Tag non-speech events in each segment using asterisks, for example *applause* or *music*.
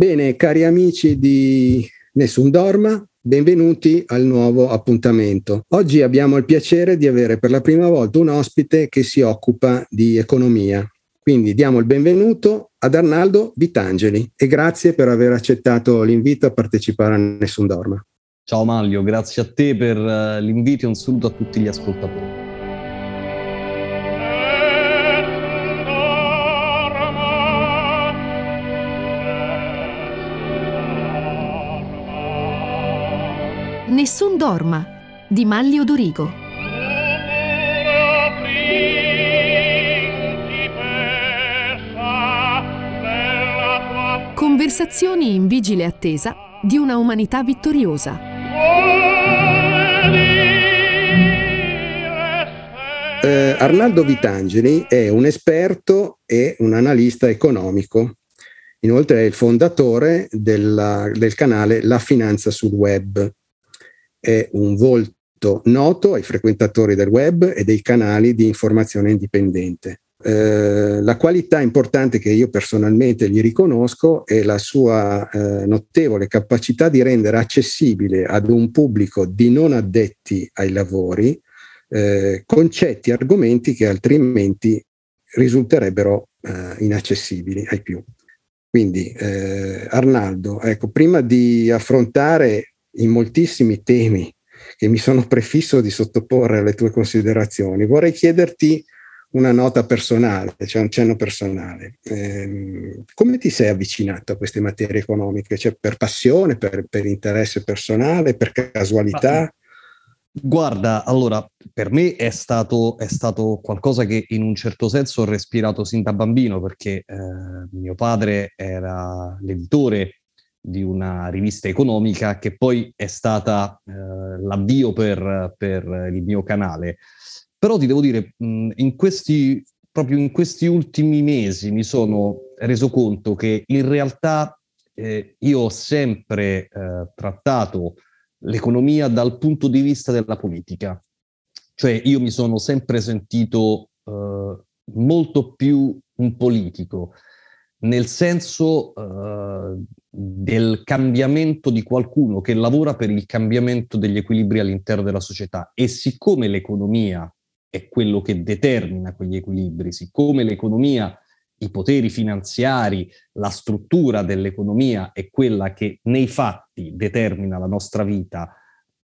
Bene, cari amici di Nessun Dorma, benvenuti al nuovo appuntamento. Oggi abbiamo il piacere di avere per la prima volta un ospite che si occupa di economia. Quindi diamo il benvenuto ad Arnaldo Vitangeli e grazie per aver accettato l'invito a partecipare a Nessun Dorma. Ciao Maglio, grazie a te per eh, l'invito e un saluto a tutti gli ascoltatori. Nessun dorma di Manlio Dorigo. Conversazioni in vigile attesa di una umanità vittoriosa. Eh, Arnaldo Vitangeli è un esperto e un analista economico. Inoltre è il fondatore della, del canale La Finanza sul Web, è un volto noto ai frequentatori del web e dei canali di informazione indipendente. Eh, la qualità importante che io personalmente gli riconosco è la sua eh, notevole capacità di rendere accessibile ad un pubblico di non addetti ai lavori eh, concetti e argomenti che altrimenti risulterebbero eh, inaccessibili ai più. Quindi eh, Arnaldo, ecco, prima di affrontare in moltissimi temi che mi sono prefisso di sottoporre alle tue considerazioni, vorrei chiederti una nota personale, cioè un cenno personale. Eh, come ti sei avvicinato a queste materie economiche? Cioè per passione, per, per interesse personale, per casualità? Guarda, allora, per me è stato, è stato, qualcosa che in un certo senso ho respirato sin da bambino perché eh, mio padre era l'editore di una rivista economica che poi è stata eh, l'avvio per, per, il mio canale. Però ti devo dire, in questi, proprio in questi ultimi mesi mi sono reso conto che in realtà eh, io ho sempre eh, trattato l'economia dal punto di vista della politica. Cioè io mi sono sempre sentito eh, molto più un politico nel senso uh, del cambiamento di qualcuno che lavora per il cambiamento degli equilibri all'interno della società. E siccome l'economia è quello che determina quegli equilibri, siccome l'economia, i poteri finanziari, la struttura dell'economia è quella che nei fatti determina la nostra vita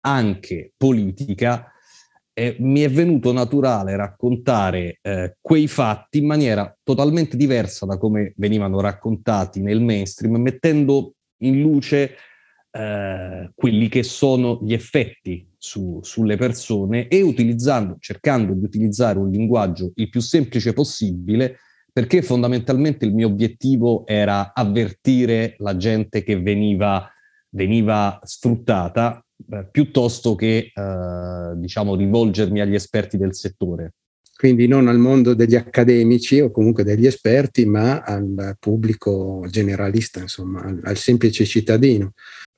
anche politica, eh, mi è venuto naturale raccontare eh, quei fatti in maniera totalmente diversa da come venivano raccontati nel mainstream, mettendo in luce eh, quelli che sono gli effetti su, sulle persone e utilizzando, cercando di utilizzare un linguaggio il più semplice possibile, perché fondamentalmente il mio obiettivo era avvertire la gente che veniva, veniva sfruttata eh, piuttosto che eh, diciamo rivolgermi agli esperti del settore. Quindi non al mondo degli accademici o comunque degli esperti, ma al pubblico generalista, insomma, al, al semplice cittadino.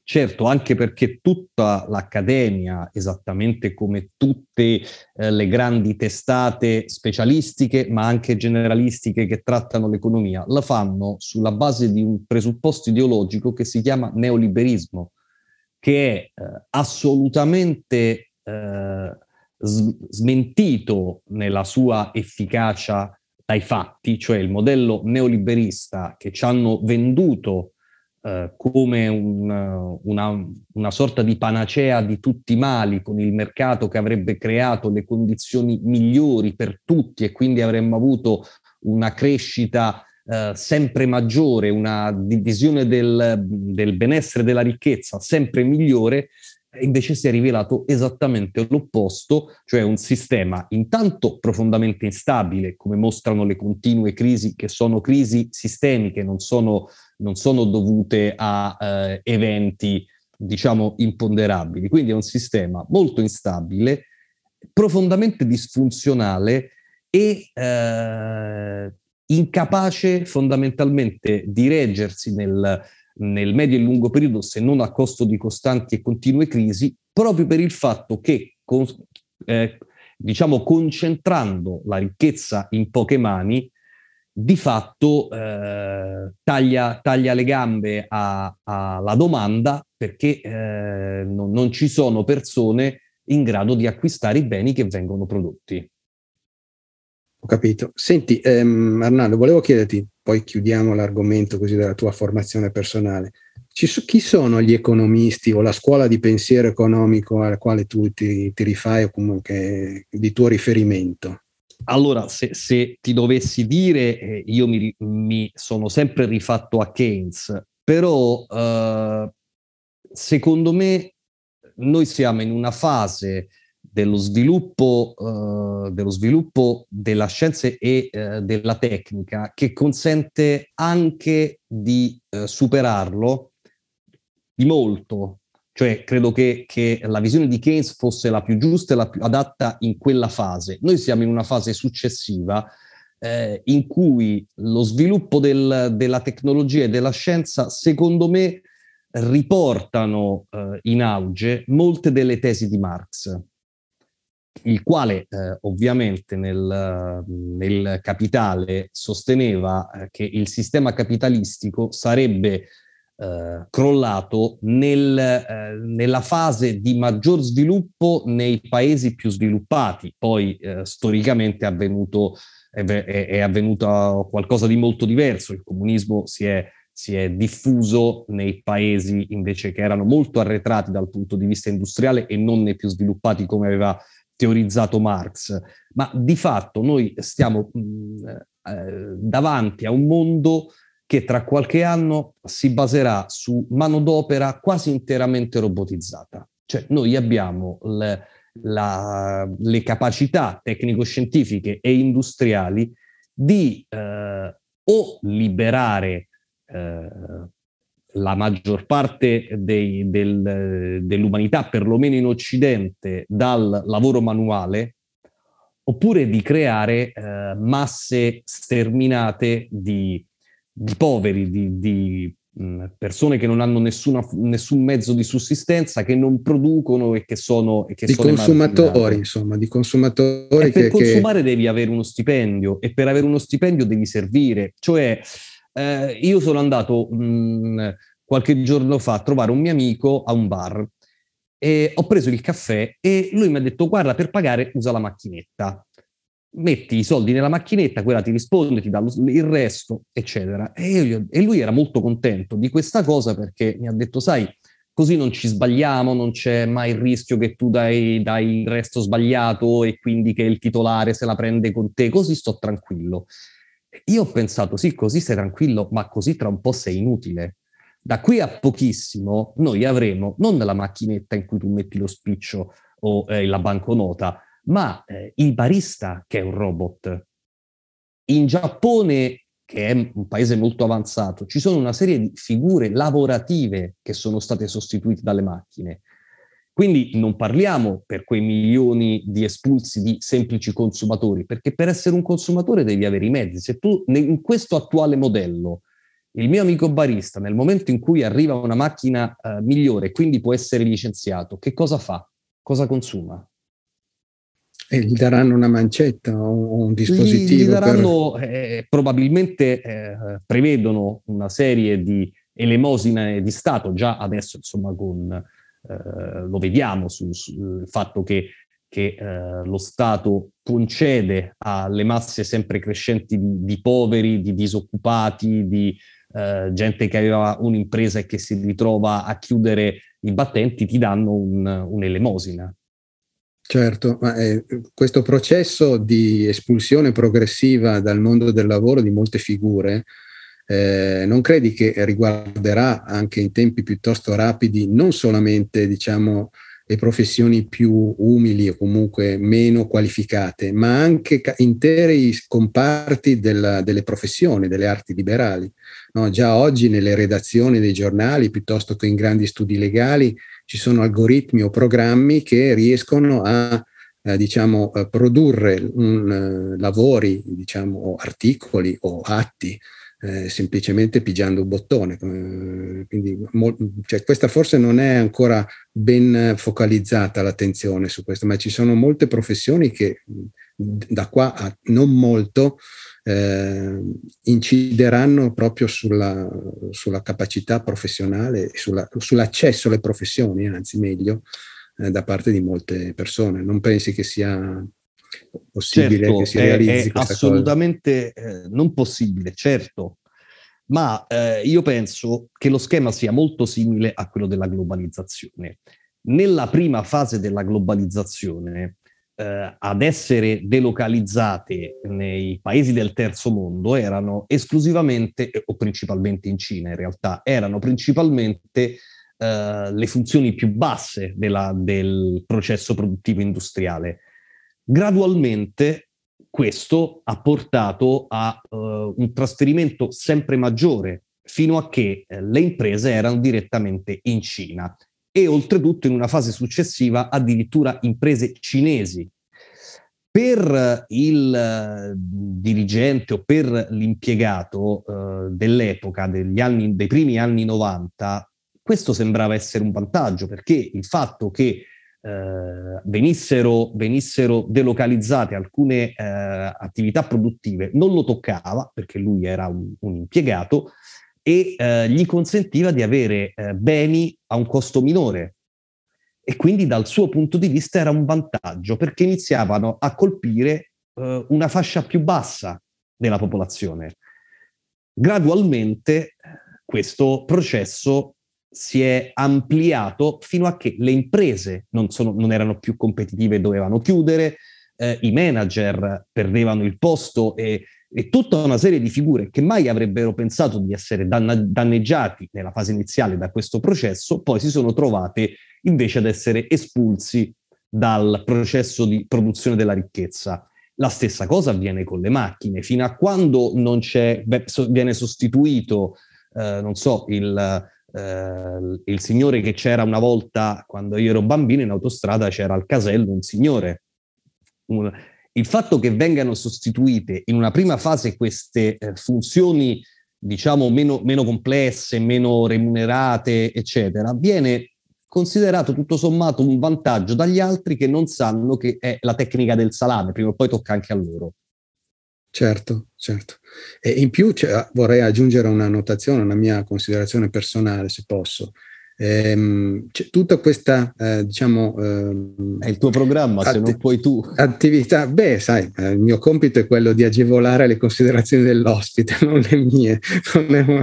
Certo, anche perché tutta l'accademia, esattamente come tutte eh, le grandi testate specialistiche, ma anche generalistiche che trattano l'economia, la fanno sulla base di un presupposto ideologico che si chiama neoliberismo, che è eh, assolutamente eh, smentito nella sua efficacia dai fatti, cioè il modello neoliberista che ci hanno venduto eh, come un, una, una, sorta di panacea di tutti i mali, con il mercato che avrebbe creato le condizioni migliori per tutti e quindi avremmo avuto una crescita eh, sempre maggiore, una divisione del, del benessere della ricchezza sempre migliore, invece si è rivelato esattamente l'opposto, cioè un sistema intanto profondamente instabile, come mostrano le continue crisi, che sono crisi sistemiche, non sono, non sono dovute a eh, eventi, diciamo, imponderabili. Quindi è un sistema molto instabile, profondamente disfunzionale e eh, incapace fondamentalmente di reggersi nel, nel medio e lungo periodo, se non a costo di costanti e continue crisi, proprio per il fatto che, con, eh, diciamo, concentrando la ricchezza in poche mani, di fatto eh, taglia, taglia, le gambe alla domanda perché eh, non, non ci sono persone in grado di acquistare i beni che vengono prodotti. Ho capito. Senti, ehm, Arnaldo, volevo chiederti, poi chiudiamo l'argomento così della tua formazione personale. Ci, chi sono gli economisti o la scuola di pensiero economico alla quale tu ti, ti rifai o comunque di tuo riferimento? Allora, se, se, ti dovessi dire, eh, io mi, mi, sono sempre rifatto a Keynes, però eh, secondo me noi siamo in una fase dello sviluppo, eh, dello sviluppo della scienza e eh, della tecnica che consente anche di eh, superarlo di molto cioè, credo che, che, la visione di Keynes fosse la più giusta e la più adatta in quella fase. Noi siamo in una fase successiva eh, in cui lo sviluppo del, della tecnologia e della scienza, secondo me, riportano in auge molte delle tesi di Marx, il quale eh, ovviamente nel, nel, Capitale sosteneva eh, che il sistema capitalistico sarebbe eh, crollato nel, eh, nella fase di maggior sviluppo nei paesi più sviluppati. Poi eh, storicamente è avvenuto, è, è avvenuto qualcosa di molto diverso. Il comunismo si è, si è diffuso nei paesi invece che erano molto arretrati dal punto di vista industriale e non nei più sviluppati come aveva teorizzato Marx, ma di fatto noi stiamo mh, eh, davanti a un mondo che tra qualche anno si baserà su manodopera quasi interamente robotizzata. Cioè noi abbiamo le, la, le capacità tecnico-scientifiche e industriali di eh, o liberare eh, la maggior parte dei, del, dell'umanità, perlomeno in Occidente, dal lavoro manuale, oppure di creare eh, masse sterminate di di poveri, di, di mh, persone che non hanno nessuna, nessun mezzo di sussistenza, che non producono e che sono... E che di sono consumatori, insomma, di consumatori. E per consumare che... devi avere uno stipendio e per avere uno stipendio devi servire. Cioè, eh, io sono andato mh, qualche giorno fa a trovare un mio amico a un bar e ho preso il caffè e lui mi ha detto guarda per pagare usa la macchinetta metti i soldi nella macchinetta, quella ti risponde, ti dà il resto, eccetera. E, ho, e, lui era molto contento di questa cosa perché mi ha detto, sai, così non ci sbagliamo, non c'è mai il rischio che tu dai, dai il resto sbagliato e quindi che il titolare se la prende con te, così sto tranquillo. Io ho pensato, sì, così sei tranquillo, ma così tra un po' sei inutile. Da qui a pochissimo noi avremo non la macchinetta in cui tu metti lo spiccio o eh, la banconota, ma eh, il barista che è un robot. In Giappone, che è un paese molto avanzato, ci sono una serie di figure lavorative che sono state sostituite dalle macchine. Quindi non parliamo per quei milioni di espulsi di semplici consumatori, perché per essere un consumatore devi avere i mezzi. Se tu in questo attuale modello, il mio amico barista, nel momento in cui arriva una macchina eh, migliore, quindi può essere licenziato, che cosa fa? Cosa consuma? E gli daranno una mancetta o un dispositivo? Gli, daranno, per... eh, probabilmente eh, prevedono una serie di elemosine di Stato, già adesso insomma con, eh, lo vediamo sul, sul fatto che, che eh, lo Stato concede alle masse sempre crescenti di, di poveri, di disoccupati, di eh, gente che aveva un'impresa e che si ritrova a chiudere i battenti, ti danno un, un'elemosina. Certo, ma eh, questo processo di espulsione progressiva dal mondo del lavoro di molte figure, eh, non credi che riguarderà anche in tempi piuttosto rapidi non solamente diciamo, le professioni più umili o comunque meno qualificate, ma anche interi comparti della, delle professioni, delle arti liberali. No, già oggi nelle redazioni dei giornali, piuttosto che in grandi studi legali, ci sono algoritmi o programmi che riescono a eh, diciamo, eh, produrre un, lavori, diciamo, articoli o atti eh, semplicemente pigiando un bottone. Eh, quindi, mo- cioè, questa forse non è ancora ben focalizzata l'attenzione su questo, ma ci sono molte professioni che da qua a non molto eh, incideranno proprio sulla, sulla, capacità professionale sulla, sull'accesso alle professioni, anzi meglio, eh, da parte di molte persone. Non pensi che sia possibile certo, che si realizzi è, è assolutamente eh, non possibile, certo, ma eh, io penso che lo schema sia molto simile a quello della globalizzazione. Nella prima fase della globalizzazione, eh, ad essere delocalizzate nei paesi del terzo mondo erano esclusivamente, o principalmente in Cina in realtà, erano principalmente eh, le funzioni più basse della, del processo produttivo industriale. Gradualmente questo ha portato a uh, un trasferimento sempre maggiore fino a che eh, le imprese erano direttamente in Cina e oltretutto in una fase successiva addirittura imprese cinesi. Per il uh, dirigente o per l'impiegato uh, dell'epoca, anni, dei primi anni 90, questo sembrava essere un vantaggio perché il fatto che eh, venissero, venissero, delocalizzate alcune eh, attività produttive, non lo toccava perché lui era un, un impiegato e eh, gli consentiva di avere eh, beni a un costo minore. E quindi dal suo punto di vista era un vantaggio perché iniziavano a colpire eh, una fascia più bassa della popolazione. Gradualmente questo processo si è ampliato fino a che le imprese non, sono, non erano più competitive e dovevano chiudere, eh, i manager perdevano il posto e, e, tutta una serie di figure che mai avrebbero pensato di essere danna, danneggiati nella fase iniziale da questo processo, poi si sono trovate invece ad essere espulsi dal processo di produzione della ricchezza. La stessa cosa avviene con le macchine, fino a quando non c'è, beh, viene sostituito, eh, non so, il, eh, il signore che c'era una volta quando io ero bambino in autostrada c'era al casello un signore. Un, il fatto che vengano sostituite in una prima fase queste eh, funzioni, diciamo, meno, meno complesse, meno remunerate, eccetera, viene considerato tutto sommato un vantaggio dagli altri che non sanno che è la tecnica del salame, prima o poi tocca anche a loro. Certo, certo. E in più cioè, vorrei aggiungere una notazione, una mia considerazione personale, se posso. Ehm, c'è tutta questa, eh, diciamo... Ehm, è il tuo programma, atti- se non puoi tu. Attività, beh, sai, eh, il mio compito è quello di agevolare le considerazioni dell'ospite, *laughs* non le mie. Non è,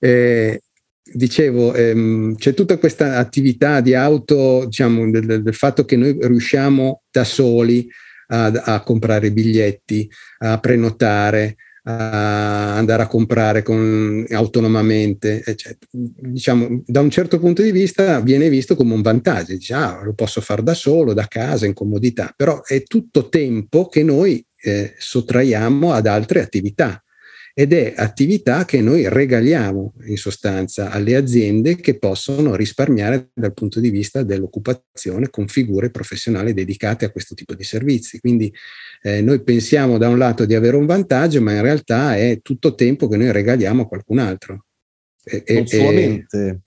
eh, dicevo, ehm, c'è tutta questa attività di auto, diciamo, del, del fatto che noi riusciamo da soli a, a comprare biglietti, a prenotare, a andare a comprare con, autonomamente, eccetera. Diciamo, da un certo punto di vista viene visto come un vantaggio, dice, ah, lo posso fare da solo, da casa, in comodità, però è tutto tempo che noi eh, sottraiamo ad altre attività ed è attività che noi regaliamo in sostanza alle aziende che possono risparmiare dal punto di vista dell'occupazione con figure professionali dedicate a questo tipo di servizi. Quindi eh, noi pensiamo da un lato di avere un vantaggio, ma in realtà è tutto tempo che noi regaliamo a qualcun altro. E, non, solamente,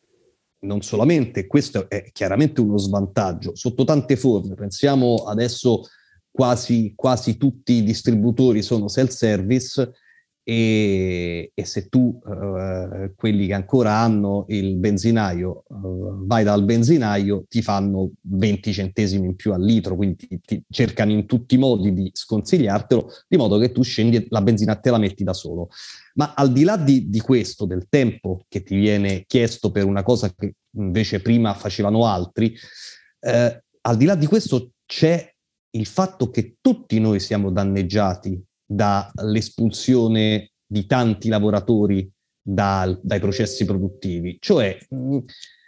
non solamente, questo è chiaramente uno svantaggio sotto tante forme. Pensiamo adesso quasi, quasi tutti i distributori sono self-service e, e, se tu, uh, quelli che ancora hanno il benzinaio, uh, vai dal benzinaio, ti fanno 20 centesimi in più al litro, quindi ti, ti cercano in tutti i modi di sconsigliartelo, di modo che tu scendi la benzina e te la metti da solo. Ma al di là di, di questo, del tempo che ti viene chiesto per una cosa che invece prima facevano altri, eh, al di là di questo c'è il fatto che tutti noi siamo danneggiati dall'espulsione di tanti lavoratori da, dai processi produttivi. Cioè, mm,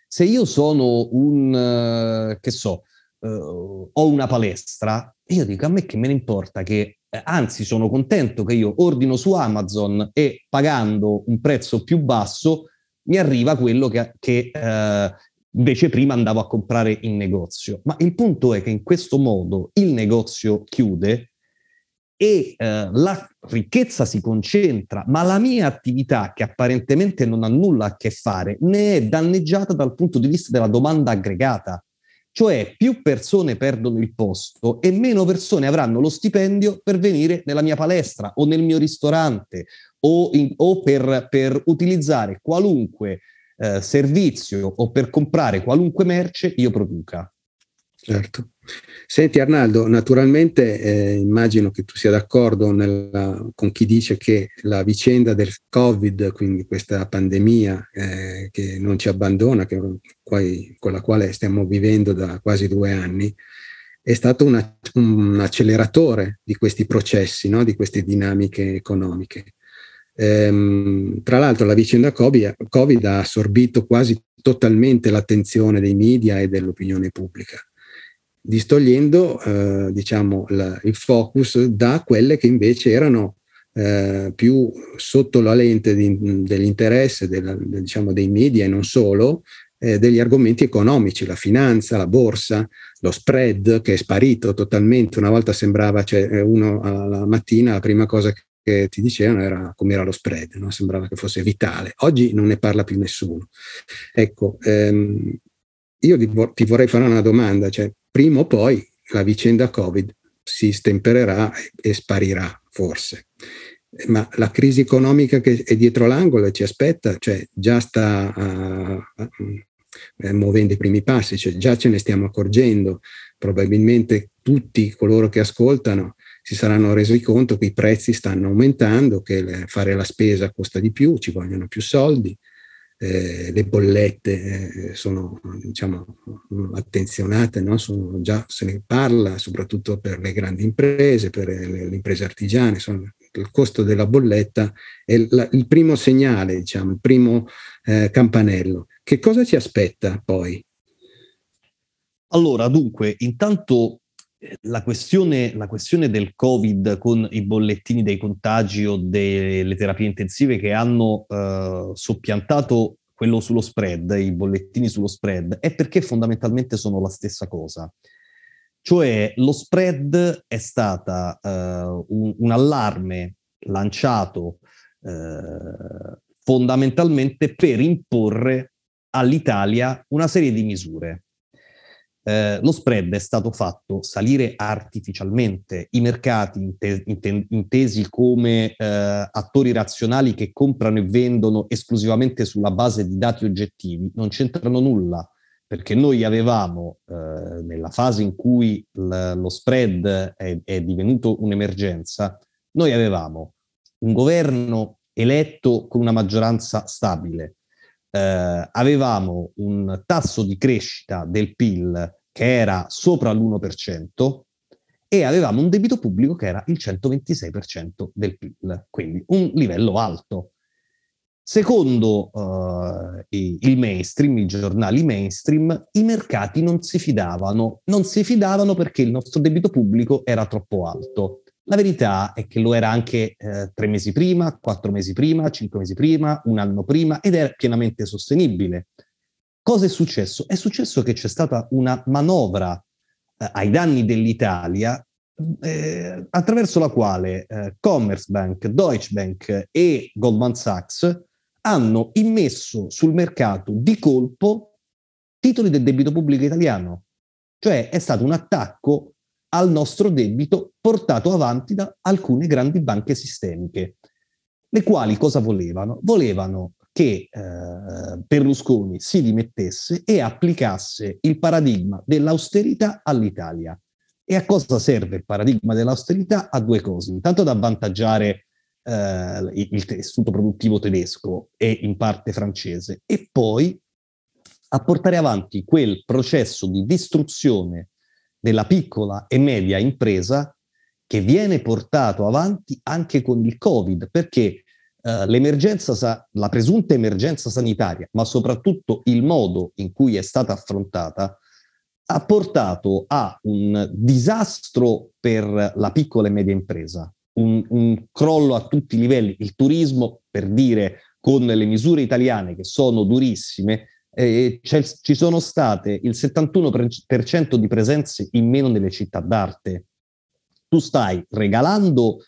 se io sono un, uh, che so, uh, ho una palestra, io dico a me che me ne importa che, eh, anzi sono contento che io ordino su Amazon e pagando un prezzo più basso mi arriva quello che, che uh, invece prima andavo a comprare in negozio. Ma il punto è che in questo modo il negozio chiude e eh, la ricchezza si concentra, ma la mia attività, che apparentemente non ha nulla a che fare, ne è danneggiata dal punto di vista della domanda aggregata. Cioè più persone perdono il posto e meno persone avranno lo stipendio per venire nella mia palestra o nel mio ristorante o, in, o per, per, utilizzare qualunque eh, servizio o per comprare qualunque merce io produca. Certo. Senti Arnaldo, naturalmente eh, immagino che tu sia d'accordo nella, con chi dice che la vicenda del Covid, quindi questa pandemia eh, che non ci abbandona, che, con la quale stiamo vivendo da quasi due anni, è stato una, un acceleratore di questi processi, no? di queste dinamiche economiche. Ehm, tra l'altro la vicenda COVID, COVID ha assorbito quasi totalmente l'attenzione dei media e dell'opinione pubblica distogliendo eh, diciamo, la, il focus da quelle che invece erano eh, più sotto la lente di, dell'interesse della, diciamo, dei media e non solo, eh, degli argomenti economici, la finanza, la borsa, lo spread che è sparito totalmente. Una volta sembrava, cioè uno alla mattina la prima cosa che ti dicevano era com'era lo spread, no? sembrava che fosse vitale. Oggi non ne parla più nessuno. Ecco, ehm, io ti vorrei fare una domanda, cioè prima o poi la vicenda Covid si stempererà e sparirà, forse. Ma la crisi economica che è dietro l'angolo e ci aspetta, cioè già sta uh, muovendo i primi passi, cioè già ce ne stiamo accorgendo. Probabilmente tutti coloro che ascoltano si saranno resi conto che i prezzi stanno aumentando, che fare la spesa costa di più, ci vogliono più soldi, eh, le bollette eh, sono diciamo, attenzionate, no? sono, già se ne parla soprattutto per le grandi imprese, per le, le imprese artigiane, sono, il costo della bolletta è la, il primo segnale, diciamo, il primo eh, campanello. Che cosa ci aspetta poi? Allora, dunque, intanto la questione, la questione, del Covid con i bollettini dei contagi o delle terapie intensive che hanno eh, soppiantato quello sullo spread, i bollettini sullo spread, è perché fondamentalmente sono la stessa cosa. Cioè lo spread è stata eh, un, un, allarme lanciato eh, fondamentalmente per imporre all'Italia una serie di misure eh, lo spread è stato fatto salire artificialmente, i mercati inte- inte- intesi come eh, attori razionali che comprano e vendono esclusivamente sulla base di dati oggettivi non c'entrano nulla perché noi avevamo eh, nella fase in cui l- lo spread è, è divenuto un'emergenza, noi avevamo un governo eletto con una maggioranza stabile, eh, avevamo un tasso di crescita del PIL che era sopra l'1% e avevamo un debito pubblico che era il 126% del PIL, quindi un livello alto. Secondo uh, il mainstream, i giornali mainstream, i mercati non si fidavano. Non si fidavano perché il nostro debito pubblico era troppo alto. La verità è che lo era anche eh, tre mesi prima, quattro mesi prima, cinque mesi prima, un anno prima ed è pienamente sostenibile. Cosa è successo? È successo che c'è stata una manovra eh, ai danni dell'Italia eh, attraverso la quale eh, Commerzbank, Deutsche Bank e Goldman Sachs hanno immesso sul mercato di colpo titoli del debito pubblico italiano. Cioè è stato un attacco al nostro debito portato avanti da alcune grandi banche sistemiche, le quali cosa volevano? Volevano che eh, Berlusconi si dimettesse e applicasse il paradigma dell'austerità all'Italia. E a cosa serve il paradigma dell'austerità? A due cose. Intanto ad avvantaggiare eh, il tessuto produttivo tedesco e in parte francese e poi a portare avanti quel processo di distruzione della piccola e media impresa che viene portato avanti anche con il Covid, perché uh, l'emergenza, la presunta emergenza sanitaria, ma soprattutto il modo in cui è stata affrontata, ha portato a un disastro per la piccola e media impresa, un, un crollo a tutti i livelli. Il turismo, per dire, con le misure italiane che sono durissime, eh, ci sono state il 71% di presenze in meno nelle città d'arte. Tu stai regalando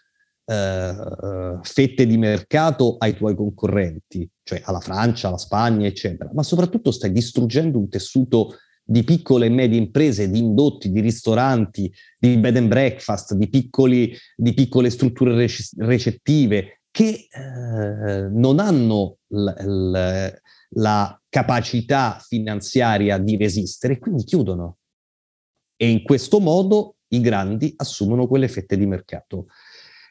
eh, fette di mercato ai tuoi concorrenti, cioè alla Francia, alla Spagna, eccetera, ma soprattutto stai distruggendo un tessuto di piccole e medie imprese, di indotti, di ristoranti, di bed and breakfast, di, piccoli, di piccole strutture recettive che eh, non hanno l- l- la capacità finanziaria di resistere e quindi chiudono. E in questo modo i grandi assumono quelle fette di mercato.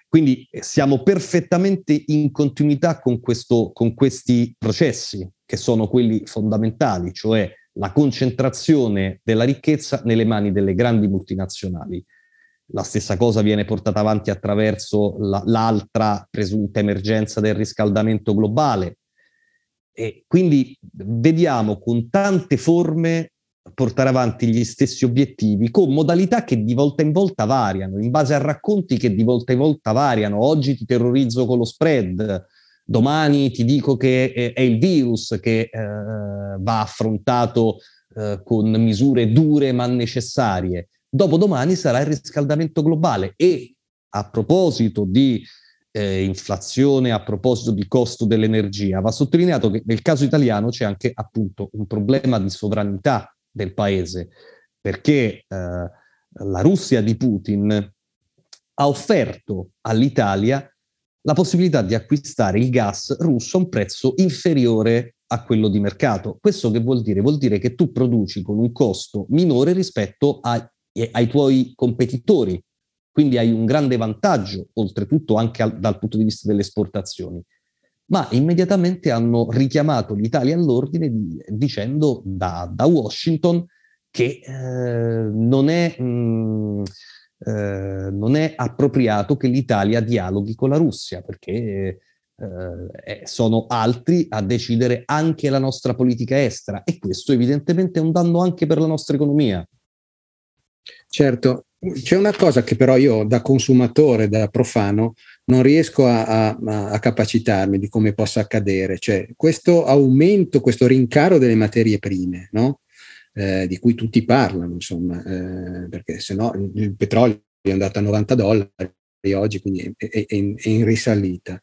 Quindi eh, siamo perfettamente in continuità con, questo, con questi processi che sono quelli fondamentali, cioè la concentrazione della ricchezza nelle mani delle grandi multinazionali. La stessa cosa viene portata avanti attraverso la, l'altra presunta emergenza del riscaldamento globale. E quindi vediamo con tante forme portare avanti gli stessi obiettivi con modalità che di volta in volta variano, in base a racconti che di volta in volta variano. Oggi ti terrorizzo con lo spread, domani ti dico che è, è il virus che eh, va affrontato eh, con misure dure ma necessarie. Dopodomani sarà il riscaldamento globale e a proposito di eh, inflazione, a proposito di costo dell'energia, va sottolineato che nel caso italiano c'è anche appunto un problema di sovranità del paese, perché eh, la Russia di Putin ha offerto all'Italia la possibilità di acquistare il gas russo a un prezzo inferiore a quello di mercato. Questo che vuol dire? Vuol dire che tu produci con un costo minore rispetto ai, ai tuoi competitori, quindi hai un grande vantaggio, oltretutto anche al, dal punto di vista delle esportazioni. Ma immediatamente hanno richiamato l'Italia all'ordine di, dicendo da, da, Washington che eh, non è... Mh, mm, eh, non è appropriato che l'Italia dialoghi con la Russia, perché eh, sono altri a decidere anche la nostra politica estera e questo evidentemente è un danno anche per la nostra economia. Certo, c'è una cosa che però io da consumatore, da profano, non riesco a, a, a, capacitarmi di come possa accadere, cioè questo aumento, questo rincaro delle materie prime, no? eh, di cui tutti parlano, insomma, eh, perché se no il petrolio è andato a 90 dollari oggi, quindi è, è, è, in, è, in, risalita.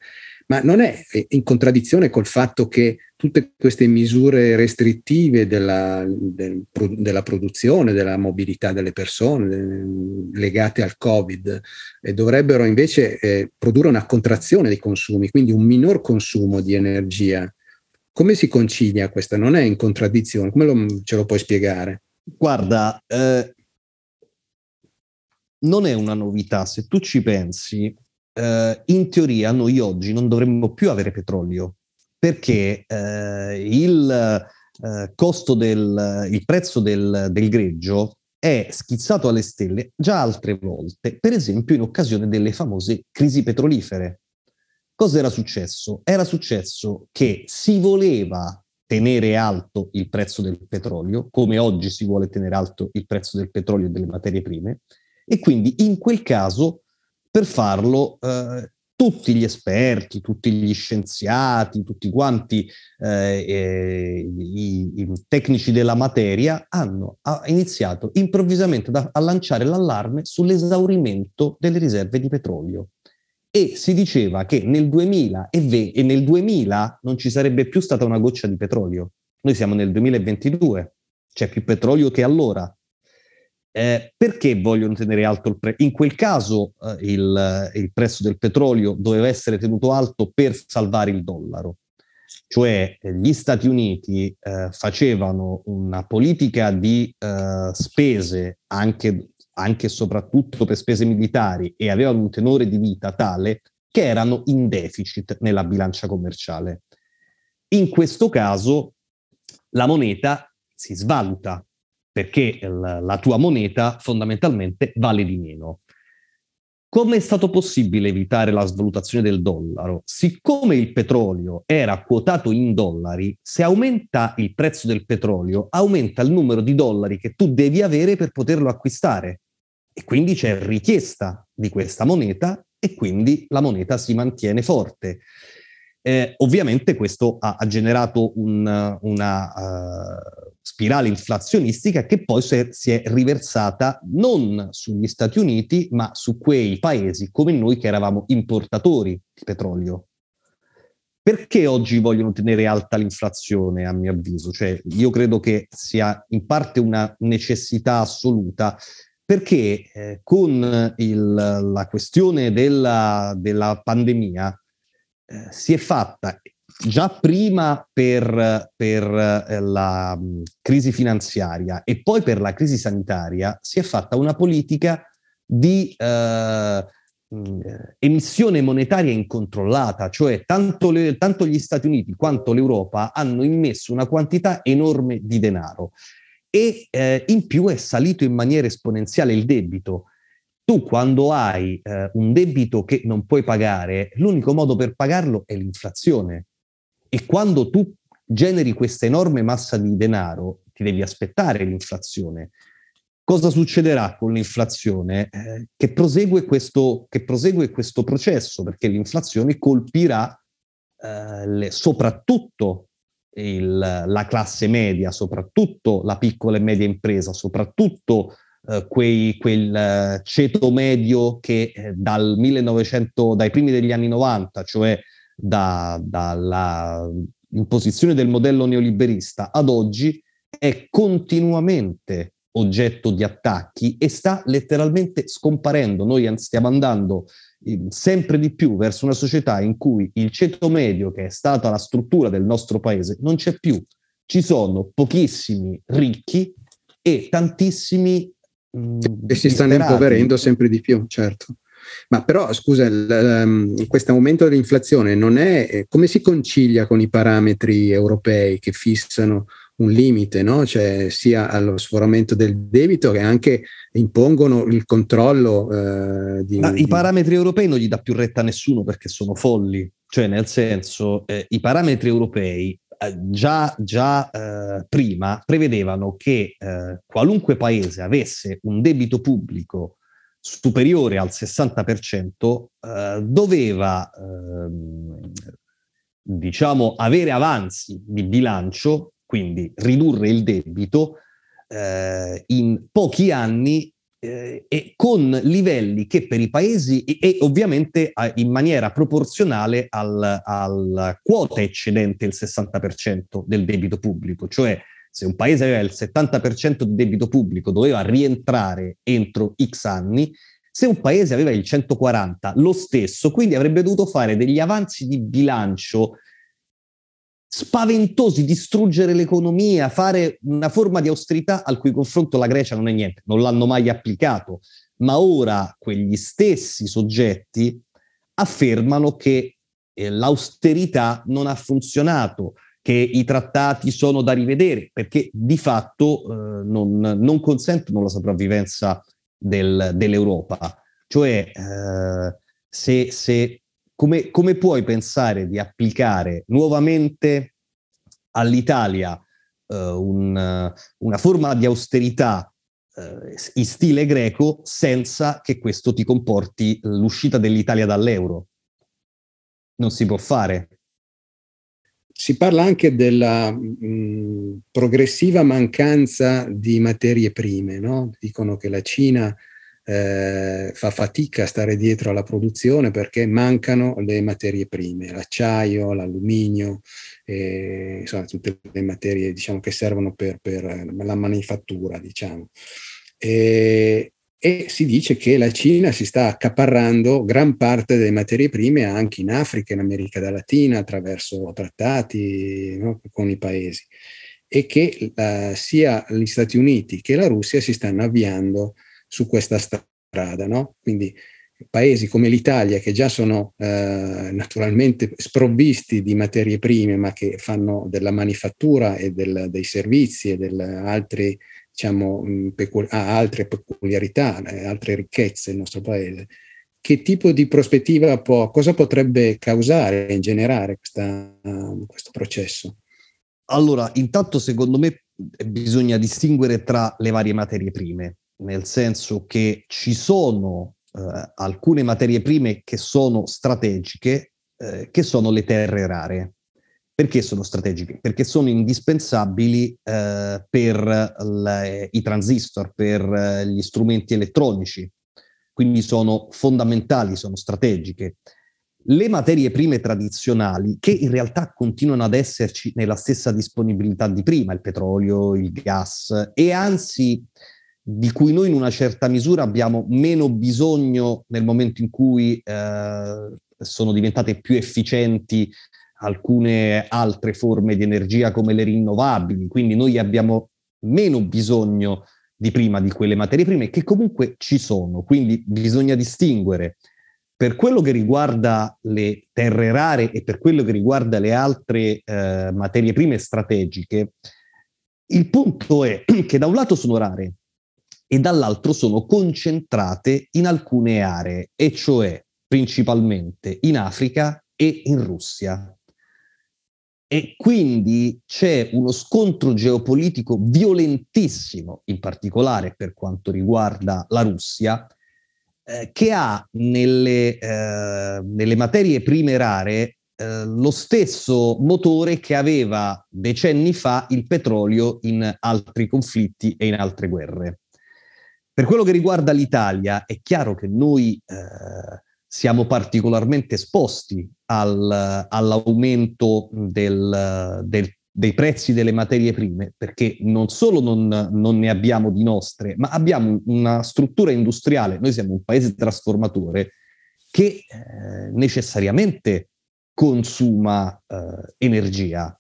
Ma non è in contraddizione col fatto che tutte queste misure restrittive della, del, della produzione, della mobilità delle persone legate al Covid eh, dovrebbero invece eh, produrre una contrazione dei consumi, quindi un minor consumo di energia come si concilia questa? Non è in contraddizione? Come lo, ce lo puoi spiegare? Guarda, eh, non è una novità. Se tu ci pensi, eh, in teoria noi oggi non dovremmo più avere petrolio perché eh, il eh, del il prezzo del, del greggio è schizzato alle stelle già altre volte, per esempio in occasione delle famose crisi petrolifere. Cosa era successo? Era successo che si voleva tenere alto il prezzo del petrolio, come oggi si vuole tenere alto il prezzo del petrolio e delle materie prime, e quindi in quel caso, per farlo, eh, tutti gli esperti, tutti gli scienziati, tutti quanti eh, i, i, tecnici della materia hanno iniziato improvvisamente da, a lanciare l'allarme sull'esaurimento delle riserve di petrolio e si diceva che nel 2000 e, e nel 2000 non ci sarebbe più stata una goccia di petrolio. Noi siamo nel 2022, c'è più petrolio che allora. Eh, perché vogliono tenere alto il prezzo? In quel caso eh, il, il, prezzo del petrolio doveva essere tenuto alto per salvare il dollaro, cioè gli Stati Uniti eh, facevano una politica di eh, spese anche e soprattutto per spese militari e avevano un tenore di vita tale che erano in deficit nella bilancia commerciale. In questo caso la moneta si svaluta perché la tua moneta fondamentalmente vale di meno. Come è stato possibile evitare la svalutazione del dollaro? Siccome il petrolio era quotato in dollari, se aumenta il prezzo del petrolio, aumenta il numero di dollari che tu devi avere per poterlo acquistare. E quindi c'è richiesta di questa moneta e quindi la moneta si mantiene forte. Eh, ovviamente questo ha, ha generato un, una uh, spirale inflazionistica che poi si è, si è, riversata non sugli Stati Uniti, ma su quei paesi come noi che eravamo importatori di petrolio. perché oggi vogliono tenere alta l'inflazione, a mio avviso? Cioè, io credo che sia in parte una necessità assoluta, perché eh, con il, la questione della, della pandemia eh, si è fatta già prima per, per eh, la mh, crisi finanziaria e poi per la crisi sanitaria, si è fatta una politica di eh, emissione monetaria incontrollata, cioè tanto, le, tanto, gli Stati Uniti quanto l'Europa hanno immesso una quantità enorme di denaro e eh, in più è salito in maniera esponenziale il debito. Tu quando hai eh, un debito che non puoi pagare, l'unico modo per pagarlo è l'inflazione. E quando tu generi questa enorme massa di denaro, ti devi aspettare l'inflazione. Cosa succederà con l'inflazione? Eh, che, prosegue questo, che, prosegue questo, processo, perché l'inflazione colpirà eh, le, soprattutto il, la classe media, soprattutto la piccola e media impresa, soprattutto eh, quei, quel eh, ceto medio che eh, dal 1900, dai primi degli anni 90, cioè da, dalla imposizione del modello neoliberista ad oggi, è continuamente oggetto di attacchi e sta letteralmente scomparendo. Noi stiamo andando sempre di più verso una società in cui il ceto medio, che è stata la struttura del nostro paese, non c'è più. Ci sono pochissimi ricchi e tantissimi... Mh, e si stanno impoverendo sempre di più, certo. Ma però, scusa, um, questo aumento dell'inflazione non è... Eh, come si concilia con i parametri europei che fissano un limite, no? cioè, sia allo sforamento del debito che anche impongono il controllo. Eh, di, di... I parametri europei non gli dà più retta a nessuno perché sono folli, cioè nel senso eh, i parametri europei già, già eh, prima prevedevano che eh, qualunque paese avesse un debito pubblico superiore al 60%, eh, doveva ehm, diciamo avere avanzi di bilancio quindi ridurre il debito eh, in pochi anni eh, e con livelli che per i paesi e, e ovviamente a, in maniera proporzionale al, alla quota eccedente il 60% del debito pubblico, cioè se un paese aveva il 70% di debito pubblico doveva rientrare entro X anni, se un paese aveva il 140 lo stesso, quindi avrebbe dovuto fare degli avanzi di bilancio spaventosi, distruggere l'economia, fare una forma di austerità al cui confronto la Grecia non è niente, non l'hanno mai applicato, ma ora quegli stessi soggetti affermano che eh, l'austerità non ha funzionato, che i trattati sono da rivedere, perché di fatto eh, non, non, consentono la sopravvivenza del, dell'Europa. Cioè, eh, se, se come, come puoi pensare di applicare nuovamente all'Italia uh, un, una forma di austerità uh, in stile greco senza che questo ti comporti l'uscita dell'Italia dall'euro? Non si può fare. Si parla anche della mh, progressiva mancanza di materie prime, no? Dicono che la Cina eh, fa fatica a stare dietro alla produzione perché mancano le materie prime, l'acciaio, l'alluminio, eh, insomma tutte le materie diciamo, che servono per, per la manifattura. Diciamo. E, e si dice che la Cina si sta accaparrando gran parte delle materie prime anche in Africa, in America Latina, attraverso trattati no, con i paesi e che uh, sia gli Stati Uniti che la Russia si stanno avviando su questa strada. No? Quindi paesi come l'Italia, che già sono eh, naturalmente sprovvisti di materie prime, ma che fanno della manifattura e del, dei servizi e delle altre, diciamo, pecu- ha altre peculiarità, eh, altre ricchezze il nostro paese, che tipo di prospettiva può, cosa potrebbe causare e generare questa, questo processo? Allora, intanto secondo me bisogna distinguere tra le varie materie prime nel senso che ci sono eh, alcune materie prime che sono strategiche, eh, che sono le terre rare. Perché sono strategiche? Perché sono indispensabili eh, per le, i transistor, per eh, gli strumenti elettronici, quindi sono fondamentali, sono strategiche. le materie prime tradizionali, che in realtà continuano ad esserci nella stessa disponibilità di prima, il petrolio, il gas, e anzi di cui noi in una certa misura abbiamo meno bisogno nel momento in cui eh, sono diventate più efficienti alcune altre forme di energia come le rinnovabili, quindi noi abbiamo meno bisogno di prima di quelle materie prime che comunque ci sono, quindi bisogna distinguere per quello che riguarda le terre rare e per quello che riguarda le altre eh, materie prime strategiche, il punto è *clears throat* che da un lato sono rare e dall'altro sono concentrate in alcune aree, e cioè principalmente in Africa e in Russia. E quindi c'è uno scontro geopolitico violentissimo, in particolare per quanto riguarda la Russia, eh, che ha nelle, eh, nelle, materie prime rare eh, lo stesso motore che aveva decenni fa il petrolio in altri conflitti e in altre guerre. Per quello che riguarda l'Italia, è chiaro che noi eh, siamo particolarmente esposti al, all'aumento del, del dei prezzi delle materie prime, perché non solo non, non, ne abbiamo di nostre, ma abbiamo una struttura industriale, noi siamo un paese trasformatore, che eh, necessariamente consuma eh, energia.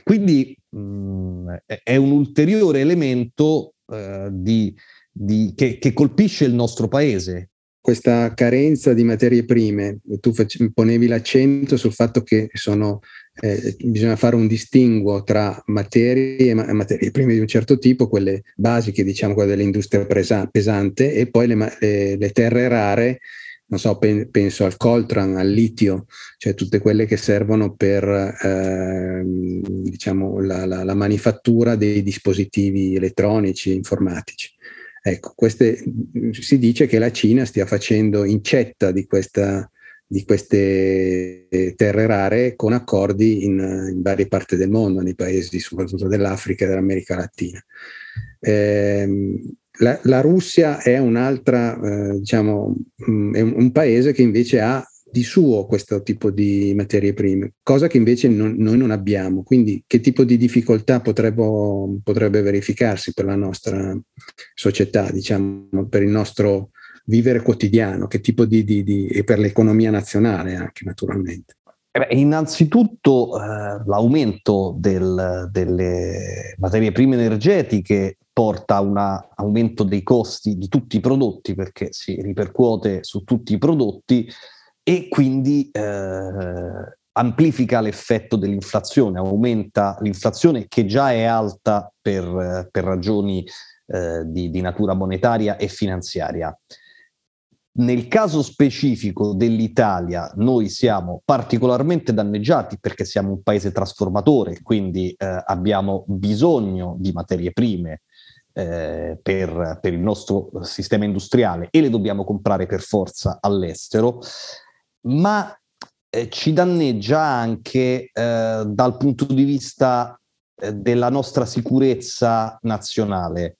Quindi mh, mm, è un ulteriore elemento eh, di, di, che, che colpisce il nostro paese, questa carenza di materie prime, tu ponevi l'accento sul fatto che sono eh, bisogna fare un distinguo tra materie, ma- materie prime di un certo tipo, quelle basiche, diciamo quelle dell'industria presa- pesante, e poi le, le, le terre rare, non so, pen- penso al coltran, al litio, cioè tutte quelle che servono per eh, diciamo, la, la, la manifattura dei dispositivi elettronici, informatici. Ecco, queste, si dice che la Cina stia facendo incetta di questa di queste eh, terre rare con accordi in, in, varie parti del mondo, nei paesi soprattutto dell'Africa e dell'America Latina. Eh, la, la, Russia è eh, diciamo, mm, è un, un, paese che invece ha di suo questo tipo di materie prime, cosa che invece non, noi non abbiamo. Quindi che tipo di difficoltà potrebbe, potrebbe verificarsi per la nostra società, diciamo, per il nostro vivere quotidiano, che tipo di, di, di e per l'economia nazionale anche naturalmente. Eh innanzitutto eh, l'aumento del, delle materie prime energetiche porta a un aumento dei costi di tutti i prodotti perché si ripercuote su tutti i prodotti e quindi eh, amplifica l'effetto dell'inflazione, aumenta l'inflazione che già è alta per, per ragioni eh, di, di natura monetaria e finanziaria. Nel caso specifico dell'Italia, noi siamo particolarmente danneggiati perché siamo un paese trasformatore, quindi eh, abbiamo bisogno di materie prime eh, per, per, il nostro sistema industriale e le dobbiamo comprare per forza all'estero, ma eh, ci danneggia anche eh, dal punto di vista eh, della nostra sicurezza nazionale,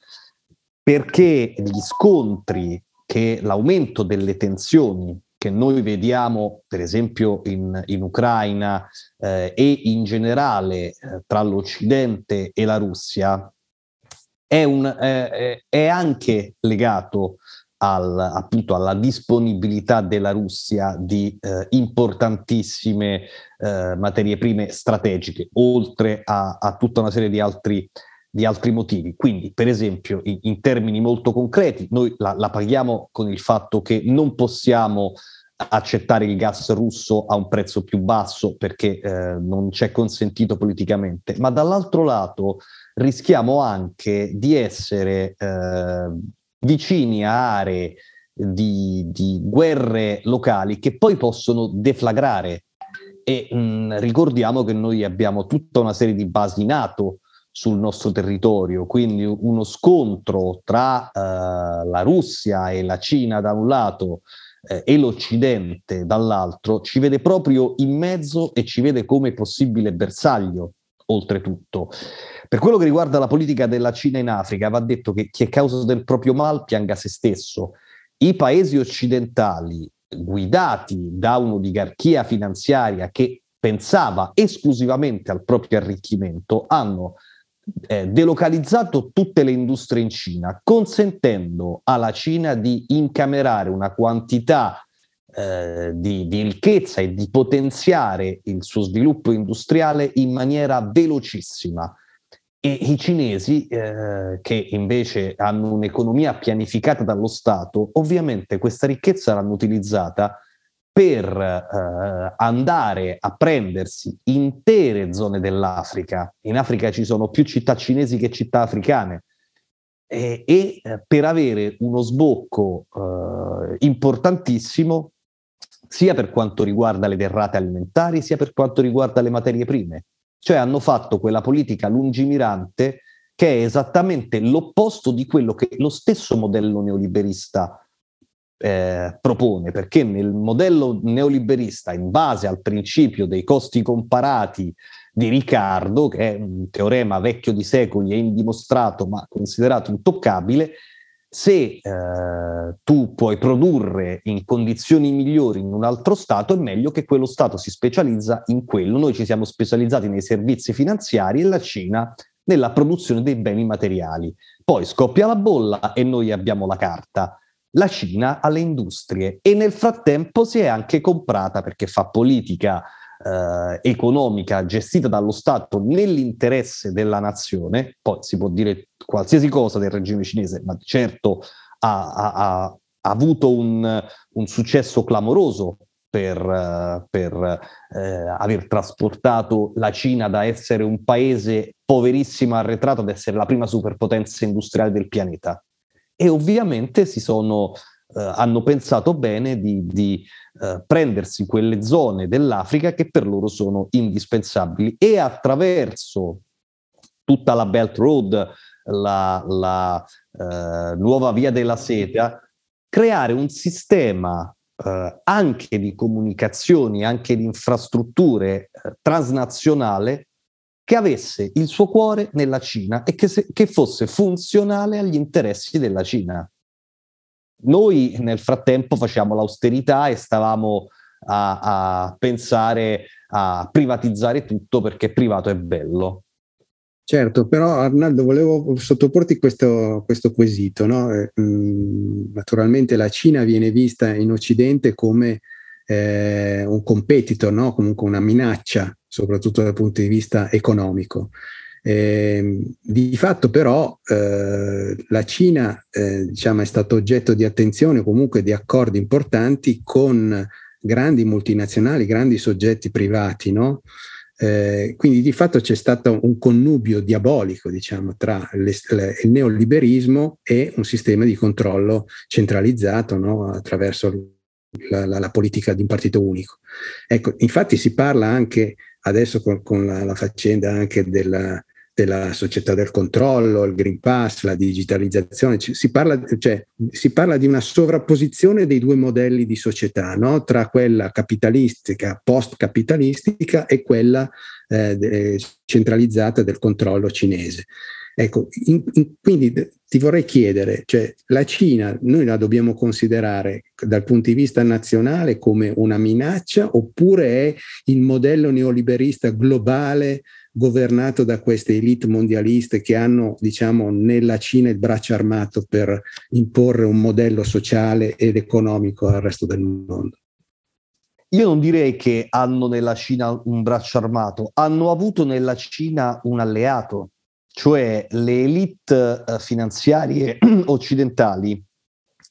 perché gli scontri che l'aumento delle tensioni che noi vediamo per esempio in, in Ucraina eh, e in generale eh, tra l'Occidente e la Russia è, un, eh, è anche legato al, appunto alla disponibilità della Russia di eh, importantissime eh, materie prime strategiche, oltre a, a, tutta una serie di altri di altri motivi. Quindi, per esempio, in, in termini molto concreti, noi la, la, paghiamo con il fatto che non possiamo accettare il gas russo a un prezzo più basso perché eh, non c'è consentito politicamente, ma dall'altro lato rischiamo anche di essere eh, vicini a aree di, di, guerre locali che poi possono deflagrare. E mh, ricordiamo che noi abbiamo tutta una serie di basi NATO sul nostro territorio, quindi uno scontro tra eh, la Russia e la Cina da un lato eh, e l'Occidente dall'altro ci vede proprio in mezzo e ci vede come possibile bersaglio, oltretutto. Per quello che riguarda la politica della Cina in Africa, va detto che chi è causa del proprio mal pianga se stesso. I paesi occidentali guidati da un'oligarchia finanziaria che pensava esclusivamente al proprio arricchimento, hanno eh, delocalizzato tutte le industrie in Cina, consentendo alla Cina di incamerare una quantità eh, di, di, ricchezza e di potenziare il suo sviluppo industriale in maniera velocissima. E i cinesi, eh, che invece hanno un'economia pianificata dallo Stato, ovviamente questa ricchezza l'hanno utilizzata per eh, andare a prendersi intere zone dell'Africa. In Africa ci sono più città cinesi che città africane. E, e eh, per avere uno sbocco eh, importantissimo sia per quanto riguarda le derrate alimentari, sia per quanto riguarda le materie prime. Cioè hanno fatto quella politica lungimirante che è esattamente l'opposto di quello che lo stesso modello neoliberista eh, propone, perché nel modello neoliberista, in base al principio dei costi comparati di Riccardo, che è un teorema vecchio di secoli e indimostrato, ma considerato intoccabile, se eh, tu puoi produrre in condizioni migliori in un altro Stato, è meglio che quello Stato si specializza in quello. Noi ci siamo specializzati nei servizi finanziari e la Cina nella produzione dei beni materiali. Poi scoppia la bolla e noi abbiamo la carta. La Cina ha le industrie e nel frattempo si è anche comprata perché fa politica eh, economica gestita dallo Stato nell'interesse della nazione, poi si può dire qualsiasi cosa del regime cinese, ma certo ha, ha, ha avuto un, un, successo clamoroso per, per eh, aver trasportato la Cina da essere un paese poverissimo arretrato ad essere la prima superpotenza industriale del pianeta. E ovviamente si sono hanno pensato bene di, di eh, prendersi quelle zone dell'Africa che per loro sono indispensabili e attraverso tutta la Belt Road, la, la eh, nuova via della seta, creare un sistema eh, anche di comunicazioni, anche di infrastrutture eh, transnazionale che avesse il suo cuore nella Cina e che, se, che fosse funzionale agli interessi della Cina. Noi nel frattempo facciamo l'austerità e stavamo a, a pensare a privatizzare tutto perché privato è bello. Certo, però Arnaldo volevo sottoporti questo, questo quesito. No? Eh, mm, naturalmente la Cina viene vista in Occidente come eh, un competitor, no? comunque una minaccia, soprattutto dal punto di vista economico. Eh, di fatto però eh, la Cina eh, diciamo, è stato oggetto di attenzione comunque di accordi importanti con grandi multinazionali, grandi soggetti privati, no? Eh, quindi di fatto c'è stato un connubio diabolico diciamo, tra le, le, il neoliberismo e un sistema di controllo centralizzato no? attraverso la, la, la, politica di un partito unico. Ecco, infatti si parla anche adesso con, con la, la, faccenda anche della, della società del controllo, il Green Pass, la digitalizzazione, si parla, cioè, si parla di una sovrapposizione dei due modelli di società, no? tra quella capitalistica, post-capitalistica e quella eh, centralizzata del controllo cinese. Ecco, in, in, quindi ti vorrei chiedere, cioè la Cina noi la dobbiamo considerare dal punto di vista nazionale come una minaccia oppure è il modello neoliberista globale governato da queste elite mondialiste che hanno, diciamo, nella Cina il braccio armato per imporre un modello sociale ed economico al resto del mondo? Io non direi che hanno nella Cina un braccio armato, hanno avuto nella Cina un alleato, cioè le elite eh, finanziarie *clears throat* occidentali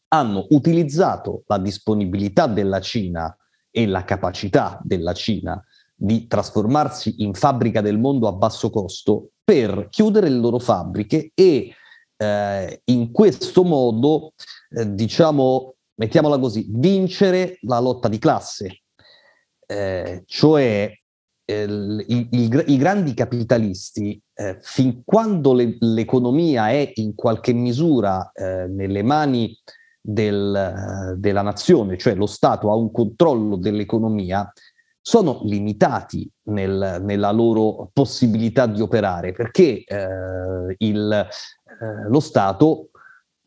hanno utilizzato la disponibilità della Cina e la capacità della Cina di trasformarsi in fabbrica del mondo a basso costo per chiudere le loro fabbriche e eh, in questo modo, eh, diciamo, mettiamola così, vincere la lotta di classe. Eh, cioè eh, i, i, i, grandi capitalisti, eh, fin quando le, l'economia è in qualche misura eh, nelle mani del, della nazione, cioè lo Stato ha un controllo dell'economia, sono limitati nel, nella loro possibilità di operare perché eh, il, lo Stato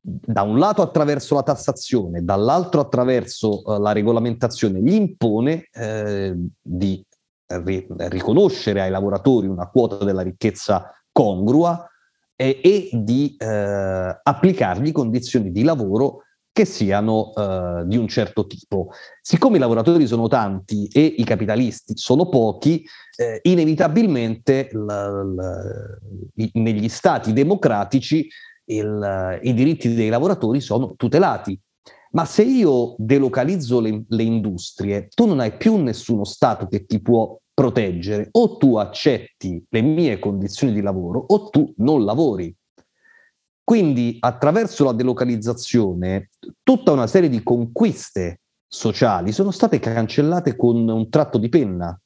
da un lato attraverso la tassazione, dall'altro attraverso uh, la regolamentazione, gli impone eh, di ri- riconoscere ai lavoratori una quota della ricchezza congrua e, e di eh, applicargli condizioni di lavoro che siano eh, di un certo tipo. Siccome i lavoratori sono tanti e i capitalisti sono pochi, eh, inevitabilmente l- l- i- negli stati democratici il, i diritti dei lavoratori sono tutelati. Ma se io delocalizzo le, le industrie, tu non hai più nessuno Stato che ti può proteggere. O tu accetti le mie condizioni di lavoro o tu non lavori. Quindi attraverso la delocalizzazione tutta una serie di conquiste sociali sono state cancellate con un tratto di penna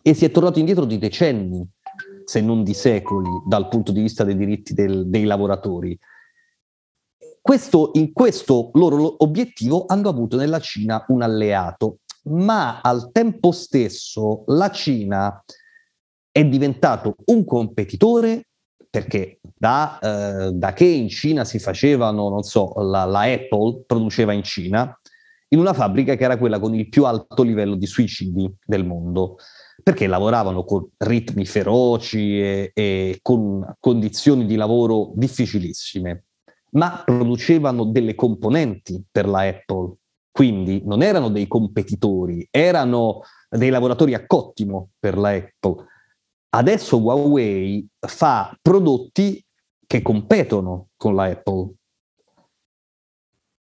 e si è tornato indietro di decenni, se non di secoli, dal punto di vista dei diritti del, dei lavoratori. Questo, in questo loro obiettivo hanno avuto nella Cina un alleato, ma al tempo stesso la Cina è diventato un competitore perché da, eh, da, che in Cina si facevano, non so, la, la, Apple produceva in Cina, in una fabbrica che era quella con il più alto livello di suicidi del mondo, perché lavoravano con ritmi feroci e, e con condizioni di lavoro difficilissime, ma producevano delle componenti per la Apple, quindi non erano dei competitori, erano dei lavoratori a cottimo per la Apple Adesso Huawei fa prodotti che competono con la Apple.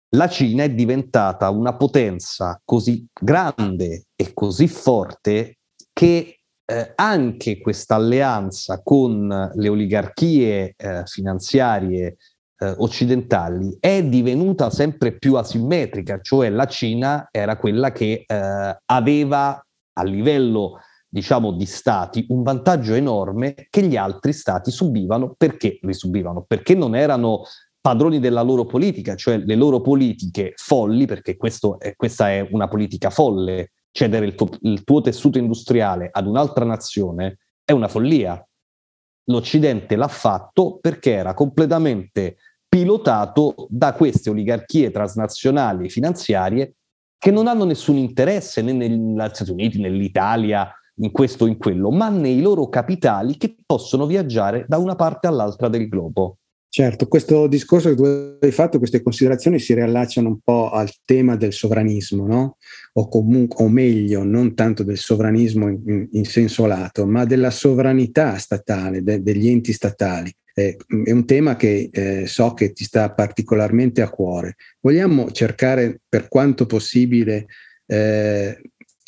La Cina è diventata una potenza così grande e così forte che eh, anche questa alleanza con le oligarchie eh, finanziarie eh, occidentali è divenuta sempre più asimmetrica, cioè la Cina era quella che eh, aveva a livello diciamo, di stati un vantaggio enorme che gli altri stati subivano. Perché li subivano? Perché non erano padroni della loro politica, cioè le loro politiche folli, perché è, questa è una politica folle, cedere il tuo, il tuo tessuto industriale ad un'altra nazione è una follia. L'Occidente l'ha fatto perché era completamente pilotato da queste oligarchie transnazionali finanziarie che non hanno nessun interesse né negli Stati Uniti, nell'Italia, in questo o in quello, ma nei loro capitali che possono viaggiare da una parte all'altra del globo. Certo, questo discorso che tu hai fatto, queste considerazioni si riallacciano un po' al tema del sovranismo, no? O comunque, o meglio, non tanto del sovranismo in, in senso lato, ma della sovranità statale, de, degli enti statali. Eh, è un tema che eh, so che ti sta particolarmente a cuore. Vogliamo cercare per quanto possibile eh,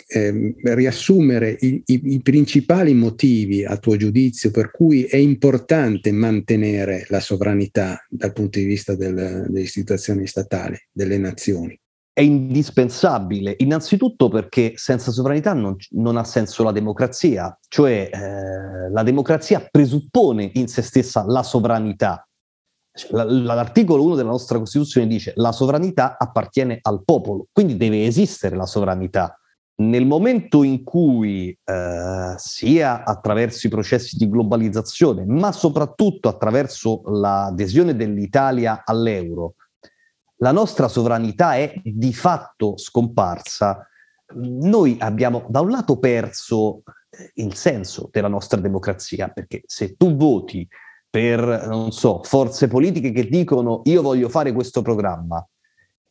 eh, riassumere i, i, i, principali motivi a tuo giudizio per cui è importante mantenere la sovranità dal punto di vista del, delle istituzioni statali, delle nazioni? È indispensabile, innanzitutto perché senza sovranità non, non ha senso la democrazia, cioè eh, la democrazia presuppone in se stessa la sovranità. L'articolo 1 della nostra Costituzione dice la sovranità appartiene al popolo, quindi deve esistere la sovranità nel momento in cui eh, sia attraverso i processi di globalizzazione, ma soprattutto attraverso l'adesione dell'Italia all'euro, la nostra sovranità è di fatto scomparsa, noi abbiamo da un lato perso eh, il senso della nostra democrazia, perché se tu voti per, non so, forze politiche che dicono io voglio fare questo programma,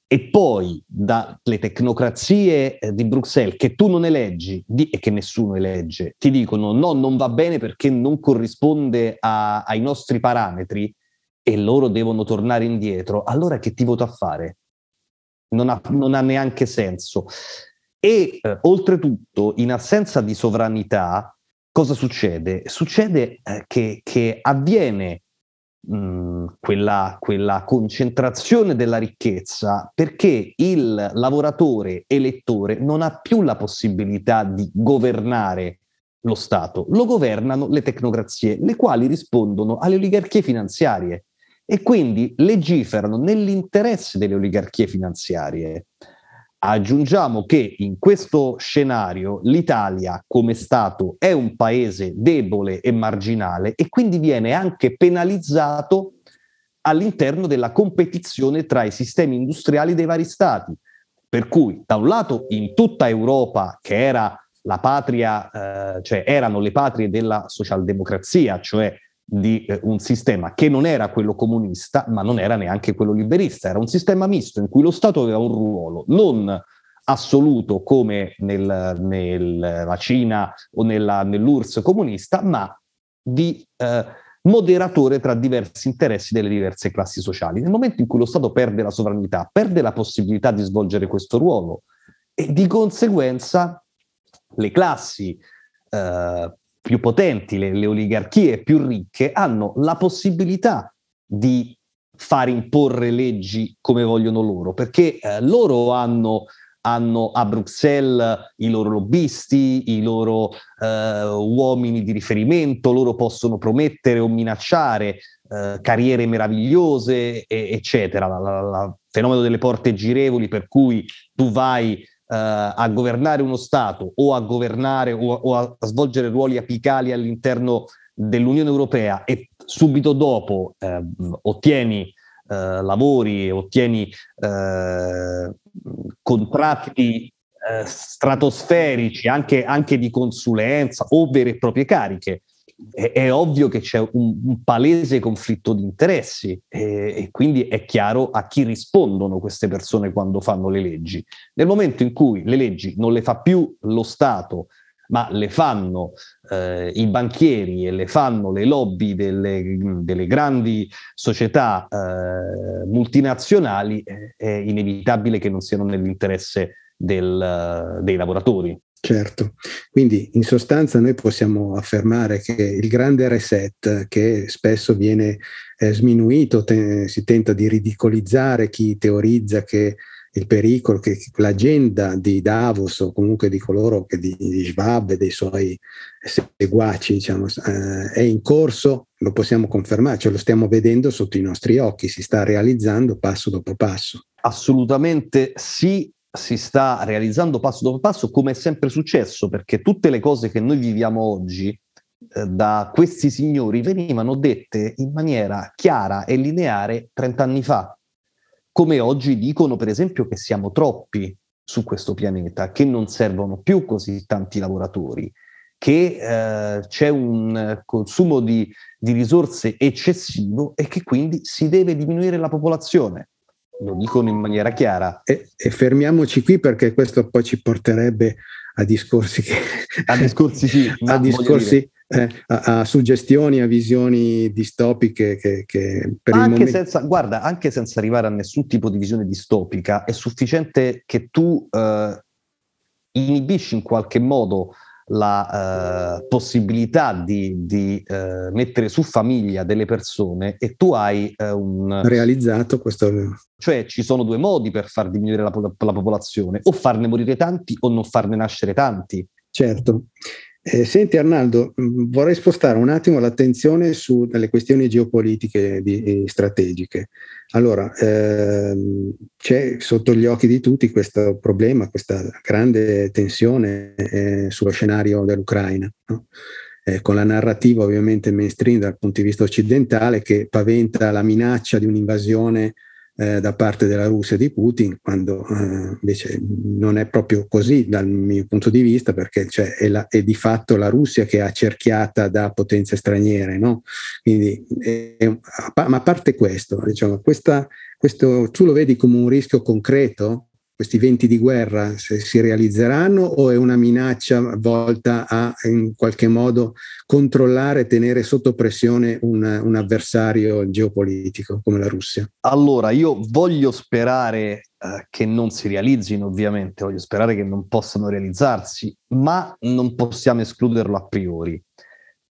e poi dalle tecnocrazie eh, di Bruxelles che tu non eleggi di, e che nessuno elegge, ti dicono no, non va bene perché non corrisponde a, ai nostri parametri e loro devono tornare indietro, allora che ti voto a fare? Non ha, non ha neanche senso. E eh, oltretutto, in assenza di sovranità, cosa succede? Succede eh, che, che avviene mh, quella, quella concentrazione della ricchezza perché il lavoratore elettore non ha più la possibilità di governare lo Stato, lo governano le tecnocrazie, le quali rispondono alle oligarchie finanziarie e quindi legiferano nell'interesse delle oligarchie finanziarie. Aggiungiamo che in questo scenario l'Italia come Stato è un paese debole e marginale e quindi viene anche penalizzato all'interno della competizione tra i sistemi industriali dei vari stati. Per cui, da un lato, in tutta Europa, che era la patria, eh, cioè erano le patrie della socialdemocrazia, cioè di eh, un sistema che non era quello comunista, ma non era neanche quello liberista, era un sistema misto in cui lo Stato aveva un ruolo non assoluto come nel, nella Cina o nella, nell'URSS comunista, ma di eh, moderatore tra diversi interessi delle diverse classi sociali. Nel momento in cui lo Stato perde la sovranità, perde la possibilità di svolgere questo ruolo e di conseguenza le classi eh, più potenti, le, le oligarchie più ricche, hanno la possibilità di far imporre leggi come vogliono loro, perché eh, loro hanno hanno a Bruxelles i loro lobbisti, i loro eh, uomini di riferimento, loro possono promettere o minacciare eh, carriere meravigliose, e, eccetera. Il fenomeno delle porte girevoli per cui tu vai a governare uno Stato o a governare o, o a, a svolgere ruoli apicali all'interno dell'Unione Europea e subito dopo eh, ottieni eh, lavori, ottieni eh, contratti eh, stratosferici anche, anche, di consulenza o vere e proprie cariche, è, è ovvio che c'è un, un, palese conflitto di interessi e, e quindi è chiaro a chi rispondono queste persone quando fanno le leggi. Nel momento in cui le leggi non le fa più lo Stato, ma le fanno eh, i banchieri e le fanno le lobby delle, delle grandi società eh, multinazionali, eh, è inevitabile che non siano nell'interesse del, dei lavoratori. Certo, quindi in sostanza noi possiamo affermare che il grande reset che spesso viene eh, sminuito, te, si tenta di ridicolizzare chi teorizza che il pericolo che l'agenda di Davos o comunque di coloro che di, di Schwab e dei suoi seguaci diciamo, eh, è in corso, lo possiamo confermare, ce lo stiamo vedendo sotto i nostri occhi, si sta realizzando passo dopo passo. Assolutamente sì, si sta realizzando passo dopo passo come è sempre successo, perché tutte le cose che noi viviamo oggi eh, da questi signori venivano dette in maniera chiara e lineare 30 anni fa come oggi dicono per esempio che siamo troppi su questo pianeta, che non servono più così tanti lavoratori, che eh, c'è un consumo di, di, risorse eccessivo e che quindi si deve diminuire la popolazione. Lo dicono in maniera chiara. E, e fermiamoci qui perché questo poi ci porterebbe a discorsi che... A discorsi sì, *laughs* a discorsi eh, a, a, suggestioni, a visioni distopiche che, che per anche momento... senza, guarda, anche senza arrivare a nessun tipo di visione distopica, è sufficiente che tu eh, inibisci in qualche modo la eh, possibilità di, di eh, mettere su famiglia delle persone e tu hai eh, un... Realizzato questo... Cioè ci sono due modi per far diminuire la, la popolazione, o farne morire tanti o non farne nascere tanti. Certo. Eh, senti Arnaldo, mm, vorrei spostare un attimo l'attenzione sulle questioni geopolitiche di, strategiche. Allora, ehm, c'è sotto gli occhi di tutti questo problema, questa grande tensione eh, sullo scenario dell'Ucraina, no? eh, con la narrativa ovviamente mainstream dal punto di vista occidentale che paventa la minaccia di un'invasione eh, da parte della Russia di Putin, quando eh, invece non è proprio così dal mio punto di vista, perché cioè, è, la, è, di fatto la Russia che è accerchiata da potenze straniere. No? Quindi, è, ma a parte questo, diciamo, questa, questo, tu lo vedi come un rischio concreto? Questi venti di guerra se si realizzeranno o è una minaccia volta a in qualche modo controllare e tenere sotto pressione un, un avversario geopolitico come la Russia? Allora, io voglio sperare eh, che non si realizzino, ovviamente, voglio sperare che non possano realizzarsi, ma non possiamo escluderlo a priori.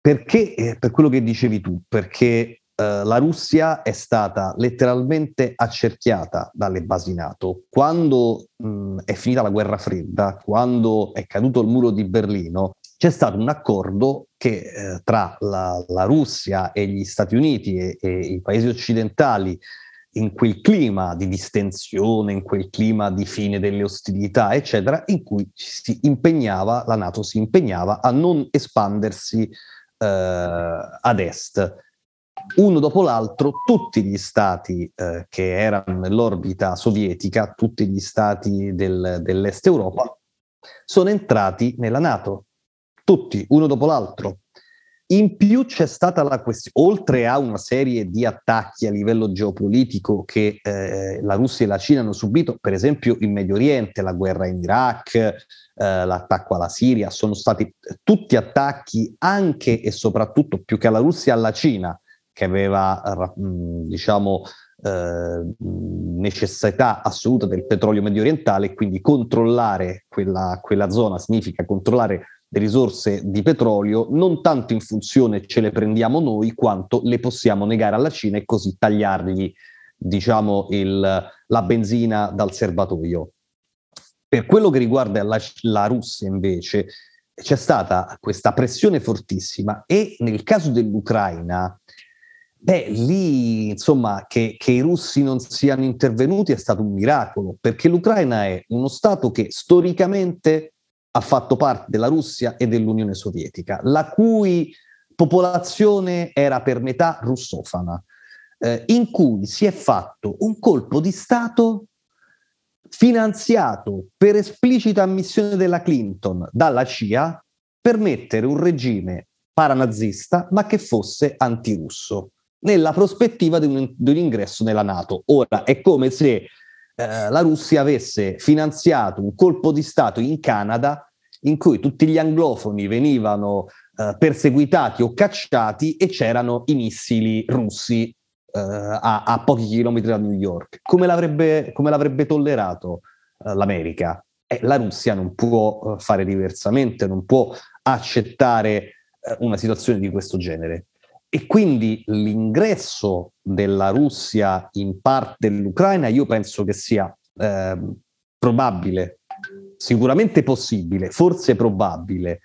Perché? Eh, per quello che dicevi tu, perché eh, la Russia è stata letteralmente accerchiata dalle basi NATO. Quando mh, è finita la guerra fredda, quando è caduto il muro di Berlino, c'è stato un accordo che eh, tra la, la, Russia e gli Stati Uniti e, e i paesi occidentali in quel clima di distensione, in quel clima di fine delle ostilità, eccetera, in cui si impegnava, la Nato si impegnava a non espandersi eh, ad est uno dopo l'altro tutti gli stati eh, che erano nell'orbita sovietica, tutti gli stati del, dell'est Europa, sono entrati nella Nato, tutti, uno dopo l'altro. In più c'è stata la questione, oltre a una serie di attacchi a livello geopolitico che eh, la Russia e la Cina hanno subito, per esempio in Medio Oriente, la guerra in Iraq, eh, l'attacco alla Siria, sono stati tutti attacchi anche e soprattutto più che alla Russia alla Cina, che aveva diciamo eh, necessità assoluta del petrolio medio orientale, quindi controllare quella, quella zona significa controllare le risorse di petrolio, non tanto in funzione ce le prendiamo noi, quanto le possiamo negare alla Cina e così tagliargli, diciamo, il, la benzina dal serbatoio. Per quello che riguarda la, la Russia, invece, c'è stata questa pressione fortissima e nel caso dell'Ucraina, beh, lì, insomma, che, che i russi non siano intervenuti è stato un miracolo, perché l'Ucraina è uno Stato che storicamente ha fatto parte della Russia e dell'Unione Sovietica, la cui popolazione era per metà russofana, eh, in cui si è fatto un colpo di Stato finanziato per esplicita ammissione della Clinton dalla CIA per mettere un regime paranazista ma che fosse antirusso nella prospettiva di un, di un ingresso nella Nato. Ora è come se eh, la Russia avesse finanziato un colpo di Stato in Canada in cui tutti gli anglofoni venivano eh, perseguitati o cacciati e c'erano i missili russi eh, a, a, pochi chilometri da New York. Come l'avrebbe, come l'avrebbe tollerato eh, l'America? Eh, la Russia non può eh, fare diversamente, non può accettare una situazione di questo genere. E quindi l'ingresso della Russia in parte dell'Ucraina io penso che sia eh, probabile, sicuramente possibile, forse probabile.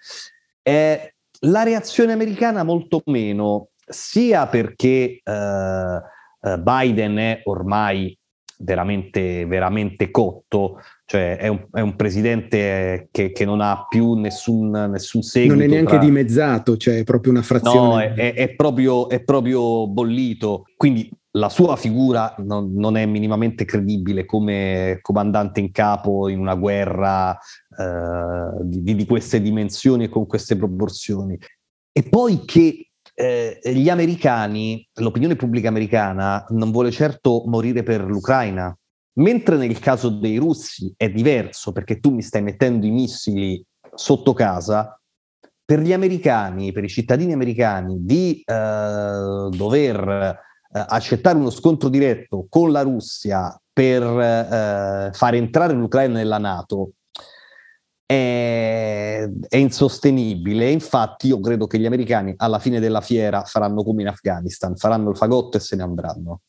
Eh, la reazione americana molto meno, sia perché eh, eh Biden è ormai veramente, veramente cotto, cioè è un, è un presidente che, che, non ha più nessun, nessun seguito. Non è neanche tra... dimezzato, cioè è proprio una frazione. No, è, è, proprio, è proprio bollito, quindi la sua figura non, non, è minimamente credibile come comandante in capo in una guerra eh, di, di, queste dimensioni e con queste proporzioni. E poi che eh, gli americani, l'opinione pubblica americana non vuole certo morire per l'Ucraina, mentre nel caso dei russi è diverso perché tu mi stai mettendo i missili sotto casa, per gli americani, per i cittadini americani, di eh, dover eh, accettare uno scontro diretto con la Russia per eh, far entrare l'Ucraina nella Nato è, è, insostenibile. Infatti, io credo che gli americani alla fine della fiera faranno come in Afghanistan, faranno il fagotto e se ne andranno.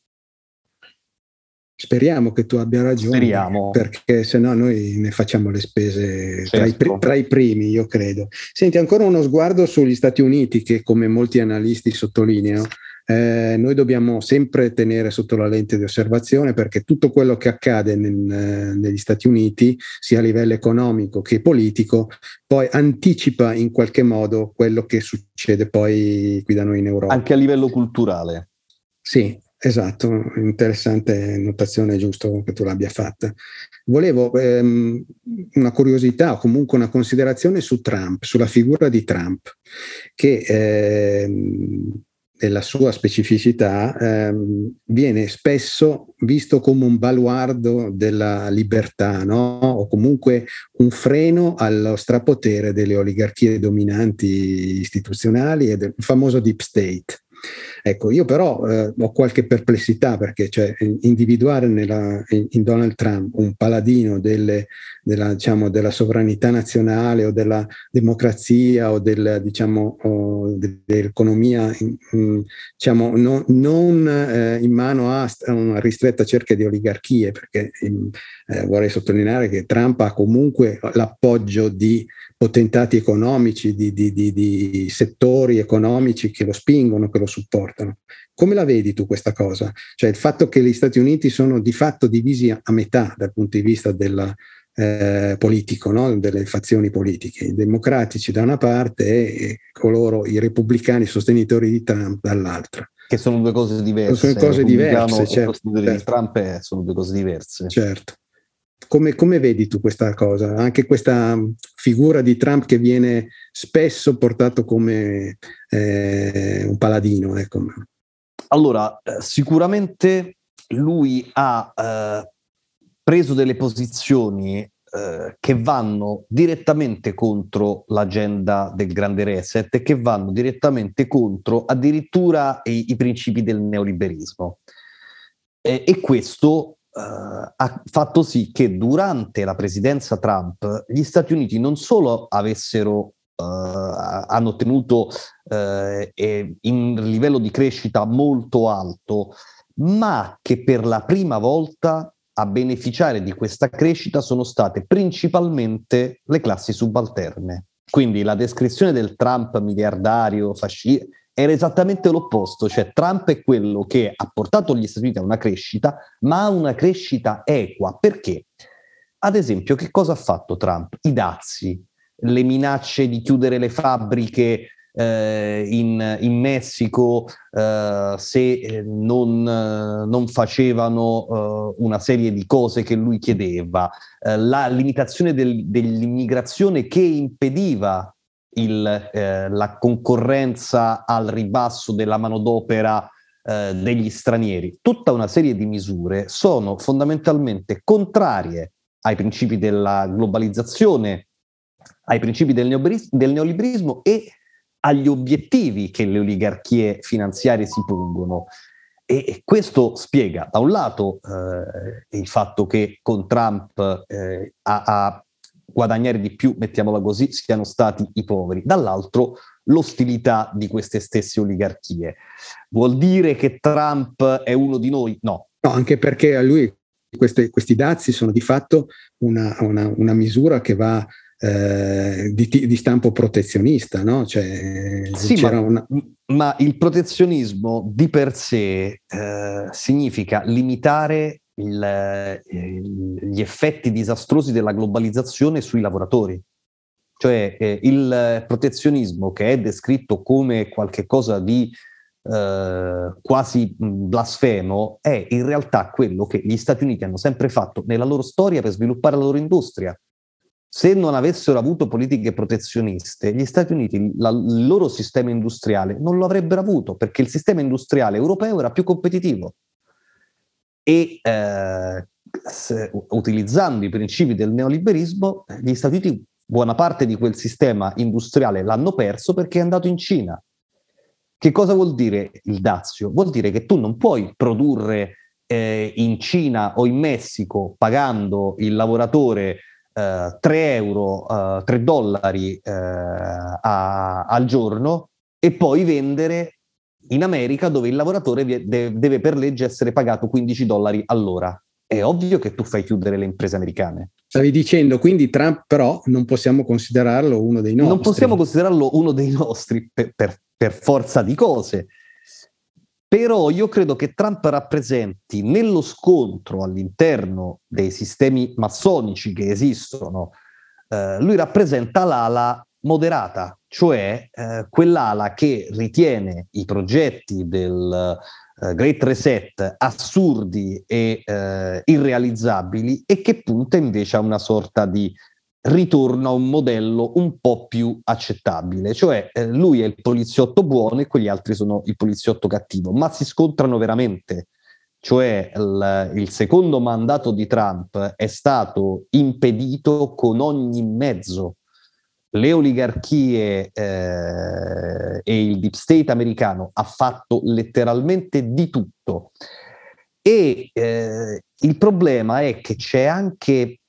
Speriamo che tu abbia ragione, Speriamo. perché se no noi ne facciamo le spese certo. tra, i, certo. tra, i, primi, io credo. Senti, ancora uno sguardo sugli Stati Uniti che, come molti analisti sottolineano, eh, noi dobbiamo sempre tenere sotto la lente di osservazione perché tutto quello che accade nel, negli Stati Uniti, sia a livello economico che politico, poi anticipa in qualche modo quello che succede poi qui da noi in Europa. Anche a livello culturale. Sì, Esatto, interessante notazione, giusto che tu l'abbia fatta. Volevo ehm, una curiosità o comunque una considerazione su Trump, sulla figura di Trump, che ehm, nella sua specificità ehm, viene spesso visto come un baluardo della libertà, no? o comunque un freno allo strapotere delle oligarchie dominanti istituzionali e del famoso deep state. Ecco, io però eh, ho qualche perplessità perché cioè, individuare nella, in Donald Trump un paladino delle, della, diciamo, della, sovranità nazionale o della democrazia o, del, diciamo, o dell'economia diciamo, no, non eh, in mano a una ristretta cerchia di oligarchie, perché eh, vorrei sottolineare che Trump ha comunque l'appoggio di potentati economici, di, di, di, di, settori economici che lo spingono, che lo supportano. Come la vedi tu questa cosa? Cioè il fatto che gli Stati Uniti sono di fatto divisi a metà dal punto di vista della, eh, politico, no? delle fazioni politiche, i democratici da una parte e coloro, i repubblicani sostenitori di Trump dall'altra. Che sono due cose diverse. Sono cose diverse, certo, certo. di Trump è, sono due cose diverse. Certo. Come, come, vedi tu questa cosa? Anche questa figura di Trump che viene spesso portato come eh, un paladino. Ecco. Allora, eh, sicuramente lui ha eh, preso delle posizioni eh, che vanno direttamente contro l'agenda del grande reset e che vanno direttamente contro addirittura i, i principi del neoliberismo. e questo Uh, ha fatto sì che durante la presidenza Trump gli Stati Uniti non solo avessero, uh, hanno ottenuto uh, in livello di crescita molto alto, ma che per la prima volta a beneficiare di questa crescita sono state principalmente le classi subalterne. Quindi la descrizione del Trump miliardario, fascista, era esattamente l'opposto, cioè Trump è quello che ha portato gli Stati Uniti a una crescita, ma a una crescita equa. Perché? Ad esempio, che cosa ha fatto Trump? I dazi, le minacce di chiudere le fabbriche eh, in, in, Messico eh, se eh, non, non facevano eh, una serie di cose che lui chiedeva, eh, la limitazione del, dell'immigrazione che impediva il, eh, la concorrenza al ribasso della manodopera eh, degli stranieri, tutta una serie di misure sono fondamentalmente contrarie ai principi della globalizzazione, ai principi del, del neoliberismo e agli obiettivi che le oligarchie finanziarie si pongono. E questo spiega, da un lato, eh, il fatto che con Trump eh, ha, ha guadagnare di più, mettiamola così, siano stati i poveri. Dall'altro l'ostilità di queste stesse oligarchie. Vuol dire che Trump è uno di noi? No. No, anche perché a lui queste, questi dazi sono di fatto una, una, una misura che va eh, di, di, stampo protezionista, no? Cioè, sì, ma, una... ma, il protezionismo di per sé eh, significa limitare il, eh, gli effetti disastrosi della globalizzazione sui lavoratori. Cioè eh, il protezionismo che è descritto come qualcosa di eh, quasi blasfemo è in realtà quello che gli Stati Uniti hanno sempre fatto nella loro storia per sviluppare la loro industria. Se non avessero avuto politiche protezioniste, gli Stati Uniti, la, il loro sistema industriale non lo avrebbero avuto perché il sistema industriale europeo era più competitivo e eh, se, utilizzando i principi del neoliberismo, gli Stati Uniti buona parte di quel sistema industriale l'hanno perso perché è andato in Cina. Che cosa vuol dire il dazio? Vuol dire che tu non puoi produrre eh, in Cina o in Messico pagando il lavoratore eh, 3 euro, eh, 3 dollari eh, a, al giorno e poi vendere in America dove il lavoratore deve per legge essere pagato 15 dollari all'ora. È ovvio che tu fai chiudere le imprese americane. Stavi dicendo, quindi Trump però non possiamo considerarlo uno dei nostri. Non possiamo considerarlo uno dei nostri per, per, per forza di cose. Però io credo che Trump rappresenti nello scontro all'interno dei sistemi massonici che esistono, eh, lui rappresenta l'ala moderata, cioè eh, quell'ala che ritiene i progetti del eh, Great Reset assurdi e eh, irrealizzabili e che punta invece a una sorta di ritorno a un modello un po' più accettabile, cioè eh, lui è il poliziotto buono e quegli altri sono il poliziotto cattivo, ma si scontrano veramente. Cioè il, il secondo mandato di Trump è stato impedito con ogni mezzo le oligarchie eh, e il deep state americano ha fatto letteralmente di tutto. E eh, il problema è che c'è anche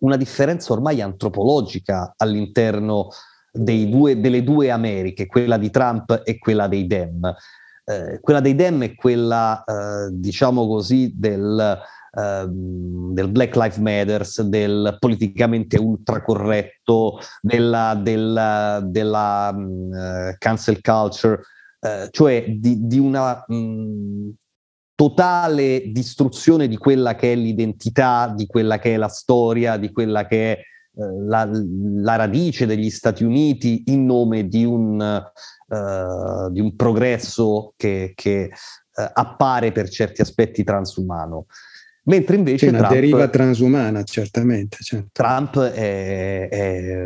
una differenza ormai antropologica all'interno due, delle due Americhe, quella di Trump e quella dei Dem. Eh, quella dei Dem è quella, eh, diciamo così, del del Black Lives Matters, del politicamente ultracorretto, della, della, della uh, cancel culture, uh, cioè di, di una mh, totale distruzione di quella che è l'identità, di quella che è la storia, di quella che è la, la, radice degli Stati Uniti in nome di un, uh, di un progresso che, che uh, appare per certi aspetti transumano. Mentre invece una Trump, deriva transumana, certamente. Certo. Trump è, è,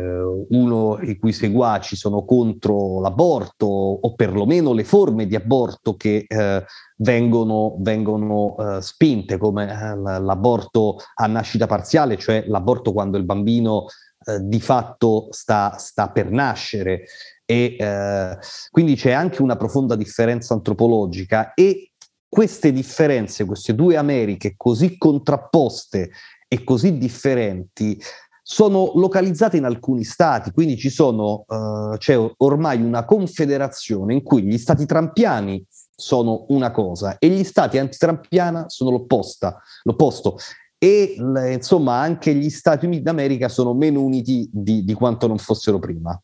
uno i cui seguaci sono contro l'aborto o perlomeno le forme di aborto che eh, vengono, vengono eh, spinte, come eh, l'aborto a nascita parziale, cioè l'aborto quando il bambino eh, di fatto sta, sta per nascere. E eh, quindi c'è anche una profonda differenza antropologica e queste differenze, queste due Americhe così contrapposte e così differenti, sono localizzate in alcuni stati, quindi sono, uh, c'è ormai una confederazione in cui gli stati trampiani sono una cosa e gli stati antitrampiana sono l'opposta, l'opposto. E insomma anche gli Stati Uniti d'America sono meno uniti di, di quanto non fossero prima.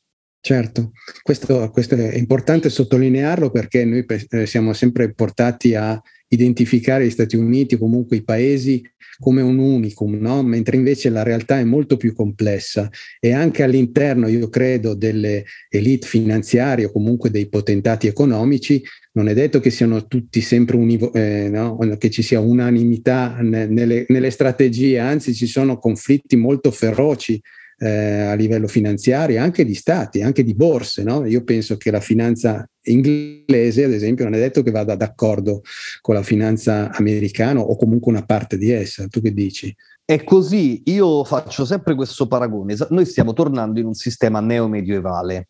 Certo, questo, questo, è importante sottolinearlo perché noi eh, siamo sempre portati a identificare gli Stati Uniti, comunque i paesi, come un unicum, no? mentre invece la realtà è molto più complessa e anche all'interno, io credo, delle elite finanziarie o comunque dei potentati economici, non è detto che siano tutti sempre univo, eh, no? che ci sia unanimità nelle, nelle strategie, anzi ci sono conflitti molto feroci eh, a livello finanziario, anche di stati, anche di borse. No? Io penso che la finanza inglese, ad esempio, non è detto che vada d'accordo con la finanza americana o comunque una parte di essa. Tu che dici? È così, io faccio sempre questo paragone. Noi stiamo tornando in un sistema neomedievale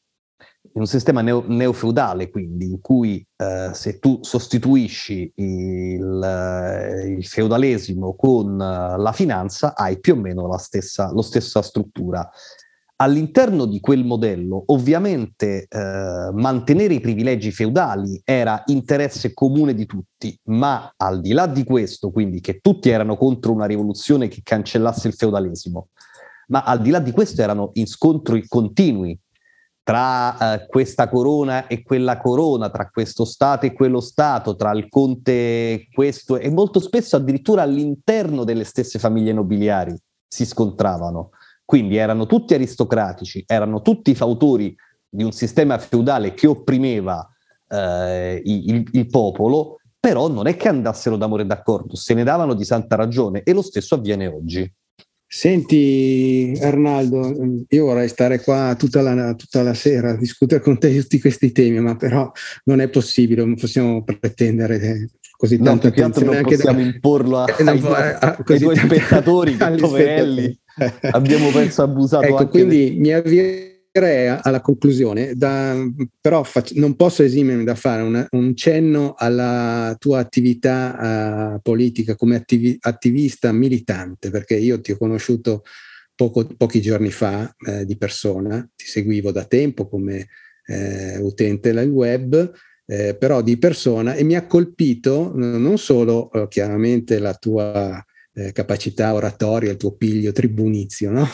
in un sistema neo, neofeudale, quindi, in cui eh, se tu sostituisci il, eh, il feudalesimo con uh, la finanza, hai più o meno la stessa, la stessa struttura. All'interno di quel modello, ovviamente, eh, mantenere i privilegi feudali era interesse comune di tutti, ma al di là di questo, quindi che tutti erano contro una rivoluzione che cancellasse il feudalesimo, ma al di là di questo erano in scontri continui tra eh, questa corona e quella corona, tra questo Stato e quello Stato, tra il conte e questo, e molto spesso addirittura all'interno delle stesse famiglie nobiliari si scontravano. Quindi erano tutti aristocratici, erano tutti fautori di un sistema feudale che opprimeva eh, il, il popolo, però non è che andassero d'amore d'accordo, se ne davano di santa ragione e lo stesso avviene oggi. Senti Arnaldo, io vorrei stare qua tutta la, tutta la, sera a discutere con te tutti questi temi, ma però non è possibile, non possiamo pretendere così no, tanto attenzione. Non possiamo da, imporlo a, *laughs* ai, a, a, ai tuoi spettatori, *laughs* che poverelli, abbiamo penso abusato ecco, anche. Quindi de... mi avvio alla conclusione, da, però fac- non posso esimermi da fare una, un cenno alla tua attività uh, politica come attivi- attivista militante, perché io ti ho conosciuto poco, pochi giorni fa eh, di persona, ti seguivo da tempo come eh, utente del web, eh, però di persona e mi ha colpito non solo eh, chiaramente la tua eh, capacità oratoria, il tuo piglio tribunizio, no?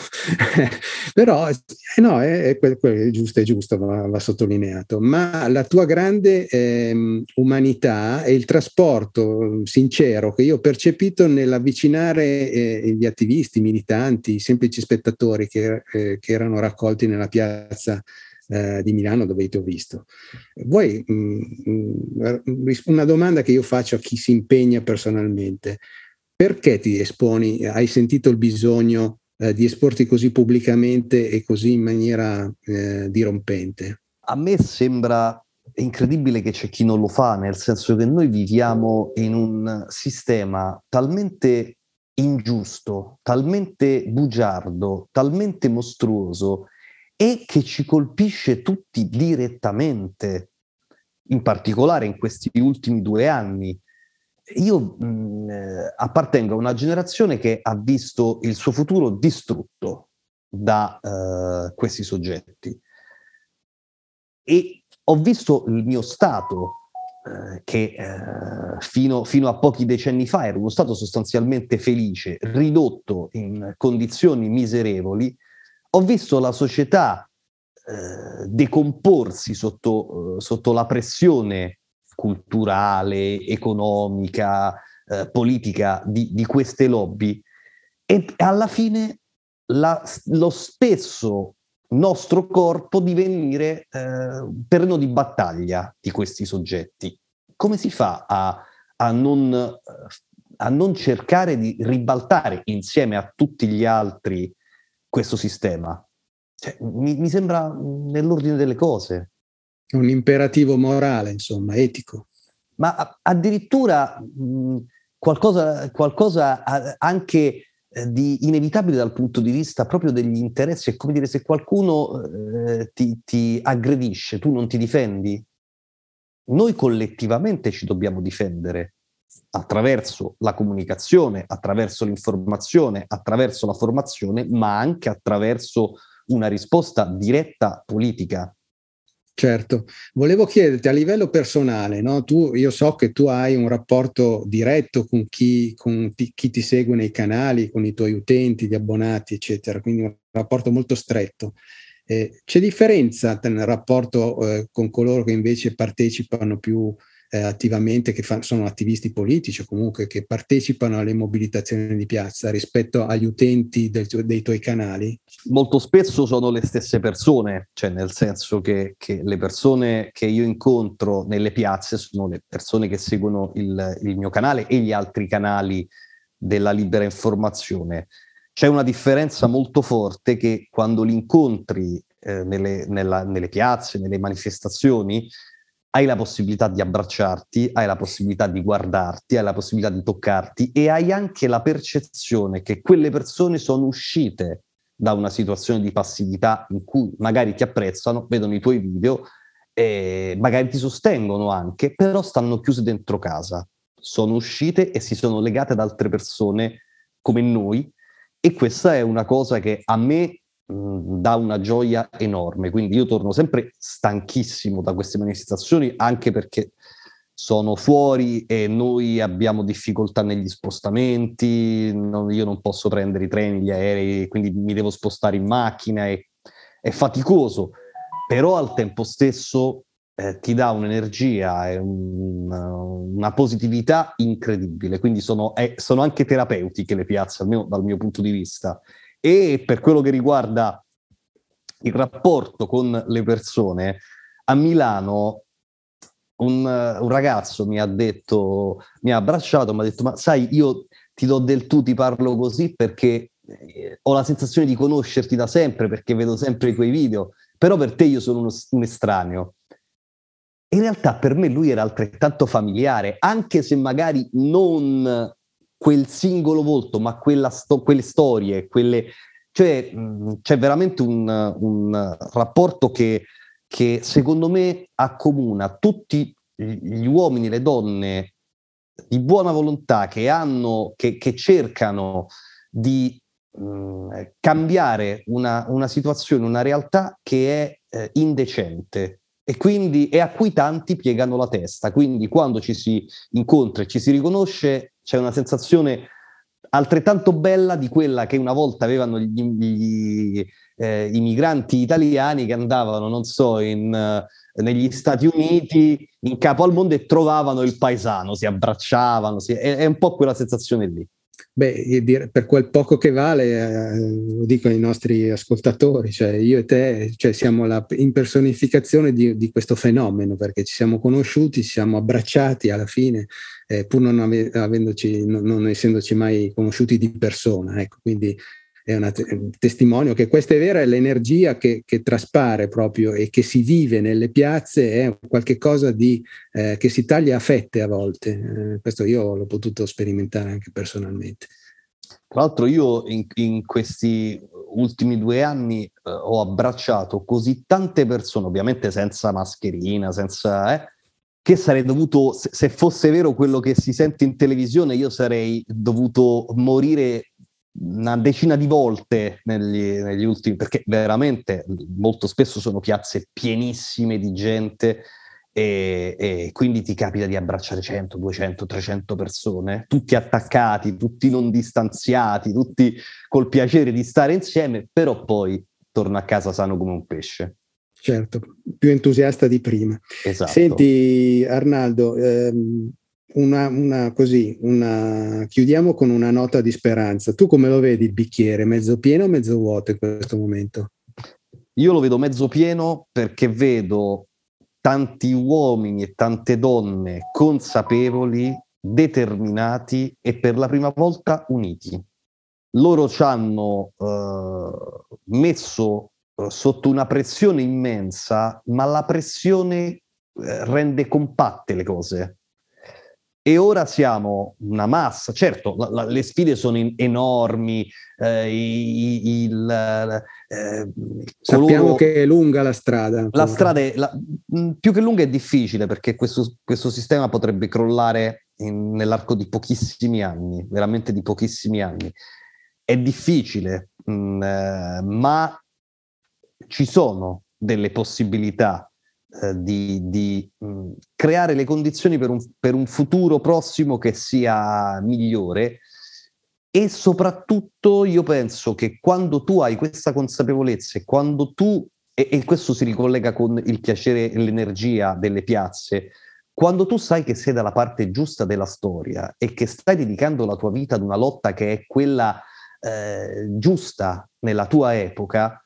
*laughs* Però eh, no, è, è, è, giusto, è giusto, va, va, sottolineato, ma la tua grande eh, umanità e il trasporto mm, sincero che io ho percepito nell'avvicinare eh, gli attivisti, i militanti, i semplici spettatori che, eh, che erano raccolti nella piazza eh, di Milano dove ti ho visto. Vuoi mm, mm, una domanda che io faccio a chi si impegna personalmente? Perché ti esponi? Hai sentito il bisogno eh, di esporti così pubblicamente e così in maniera eh, dirompente? A me sembra incredibile che c'è chi non lo fa, nel senso che noi viviamo in un sistema talmente ingiusto, talmente bugiardo, talmente mostruoso e che ci colpisce tutti direttamente, in particolare in questi ultimi due anni io mh, eh, appartengo a una generazione che ha visto il suo futuro distrutto da uh, questi soggetti. E ho visto il mio stato uh, che uh, fino, fino, a pochi decenni fa era uno stato sostanzialmente felice, ridotto in condizioni miserevoli, ho visto la società decomporsi sotto, sotto la pressione culturale, economica, eh, politica di, di, queste lobby e alla fine la, lo stesso nostro corpo divenire eh, terreno di battaglia di questi soggetti. Come si fa a, a, non, a non cercare di ribaltare insieme a tutti gli altri questo sistema? Cioè, mi, mi, sembra nell'ordine delle cose. Un imperativo morale, insomma, etico. Ma addirittura mh, qualcosa, qualcosa anche eh, di inevitabile dal punto di vista proprio degli interessi. È come dire, se qualcuno eh, ti, ti aggredisce, tu non ti difendi. Noi collettivamente ci dobbiamo difendere attraverso la comunicazione, attraverso l'informazione, attraverso la formazione, ma anche attraverso una risposta diretta politica. Certo, volevo chiederti a livello personale, no? tu, io so che tu hai un rapporto diretto con, chi, con ti, chi, ti, segue nei canali, con i tuoi utenti, gli abbonati, eccetera, quindi un rapporto molto stretto. Eh, c'è differenza nel rapporto eh, con coloro che invece partecipano più eh, attivamente, che fa, sono attivisti politici o comunque che partecipano alle mobilitazioni di piazza rispetto agli utenti del, dei tuoi canali? Molto spesso sono le stesse persone, cioè nel senso che, che, le persone che io incontro nelle piazze sono le persone che seguono il, il mio canale e gli altri canali della libera informazione. C'è una differenza molto forte che quando li incontri eh, nelle, nella, nelle piazze, nelle manifestazioni, hai la possibilità di abbracciarti, hai la possibilità di guardarti, hai la possibilità di toccarti e hai anche la percezione che quelle persone sono uscite da una situazione di passività in cui magari ti apprezzano, vedono i tuoi video e magari ti sostengono anche, però stanno chiuse dentro casa. Sono uscite e si sono legate ad altre persone come noi e questa è una cosa che a me dà una gioia enorme. Quindi io torno sempre stanchissimo da queste manifestazioni, anche perché sono fuori e noi abbiamo difficoltà negli spostamenti, non, io non posso prendere i treni, gli aerei, quindi mi devo spostare in macchina, e, è faticoso, però al tempo stesso eh, ti dà un'energia e un, una positività incredibile, quindi sono, eh, sono anche terapeutiche le piazze, almeno dal mio punto di vista e per quello che riguarda il rapporto con le persone, a Milano un, un, ragazzo mi ha detto, mi ha abbracciato, mi ha detto, ma sai, io ti do del tu, ti parlo così perché eh, ho la sensazione di conoscerti da sempre, perché vedo sempre i tuoi video, però per te io sono uno, un estraneo. In realtà per me lui era altrettanto familiare, anche se magari non quel singolo volto, ma sto- quelle storie, quelle, cioè mh, c'è veramente un, un rapporto che, che, secondo me accomuna tutti gli uomini e le donne di buona volontà che hanno, che, che cercano di mh, cambiare una, una, situazione, una realtà che è eh, indecente e quindi e a cui tanti piegano la testa. Quindi quando ci si incontra e ci si riconosce c'è una sensazione altrettanto bella di quella che una volta avevano gli, gli, eh, i migranti italiani che andavano, non so, in, uh, negli Stati Uniti, in capo al mondo e trovavano il paesano, si abbracciavano, si, è, è un po' quella sensazione lì. Beh, per quel poco che vale, eh, lo dico ai nostri ascoltatori, cioè io e te cioè siamo la impersonificazione di, di, questo fenomeno, perché ci siamo conosciuti, ci siamo abbracciati alla fine, eh, pur non, ave, avendoci, non, non, essendoci mai conosciuti di persona. Ecco, quindi è un testimonio che questa è vera, è l'energia che, che, traspare proprio e che si vive nelle piazze, è qualcosa di, eh, che si taglia a fette a volte. Eh, questo io l'ho potuto sperimentare anche personalmente. Tra l'altro io in, in questi ultimi due anni eh, ho abbracciato così tante persone, ovviamente senza mascherina, senza... Eh, che sarei dovuto, se fosse vero quello che si sente in televisione, io sarei dovuto morire una decina di volte negli, negli, ultimi, perché veramente molto spesso sono piazze pienissime di gente e, e, quindi ti capita di abbracciare 100, 200, 300 persone, tutti attaccati, tutti non distanziati, tutti col piacere di stare insieme, però poi torna a casa sano come un pesce. Certo, più entusiasta di prima. Esatto. Senti Arnaldo, ehm, una, una, così, una, chiudiamo con una nota di speranza. Tu come lo vedi il bicchiere? Mezzo pieno o mezzo vuoto in questo momento? Io lo vedo mezzo pieno perché vedo tanti uomini e tante donne consapevoli, determinati e per la prima volta uniti. Loro ci hanno eh, messo eh, sotto una pressione immensa, ma la pressione eh, rende compatte le cose. E ora siamo una massa, certo, la, la, le sfide sono in, enormi, eh, il, eh, Sappiamo coloro... che è lunga la strada. Ancora. La strada è, la, più che lunga è difficile perché questo, questo sistema potrebbe crollare in, nell'arco di pochissimi anni, veramente di pochissimi anni. È difficile, mh, eh, ma ci sono delle possibilità eh, di, di mh, creare le condizioni per un, per un, futuro prossimo che sia migliore e soprattutto io penso che quando tu hai questa consapevolezza e quando tu, e, e questo si ricollega con il piacere e l'energia delle piazze, quando tu sai che sei dalla parte giusta della storia e che stai dedicando la tua vita ad una lotta che è quella eh, giusta nella tua epoca,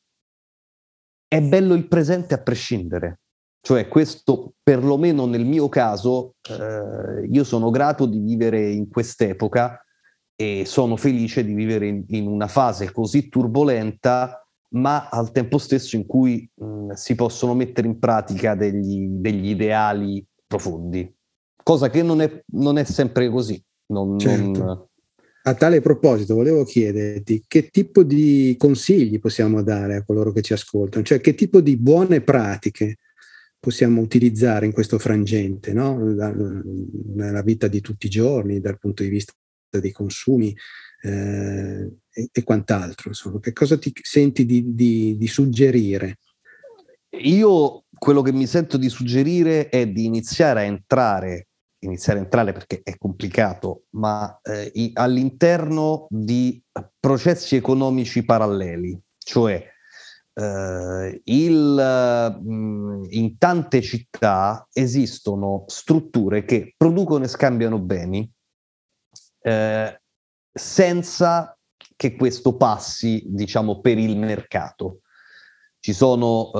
è bello il presente a prescindere. Cioè questo, perlomeno nel mio caso, eh, io sono grato di vivere in quest'epoca e sono felice di vivere in, in una fase così turbolenta, ma al tempo stesso in cui mh, si possono mettere in pratica degli, degli ideali profondi, cosa che non è, non è sempre così. Non, certo. non... A tale proposito, volevo chiederti che tipo di consigli possiamo dare a coloro che ci ascoltano, cioè che tipo di buone pratiche possiamo utilizzare in questo frangente, no? nella vita di tutti i giorni, dal punto di vista dei consumi eh, e, e, quant'altro. Insomma. Che cosa ti senti di, di, di suggerire? Io quello che mi sento di suggerire è di iniziare a entrare, iniziare a entrare perché è complicato, ma eh, all'interno di processi economici paralleli, cioè Uh, il, uh, in tante città esistono strutture che producono e scambiano beni uh, senza che questo passi, diciamo, per il mercato. Ci sono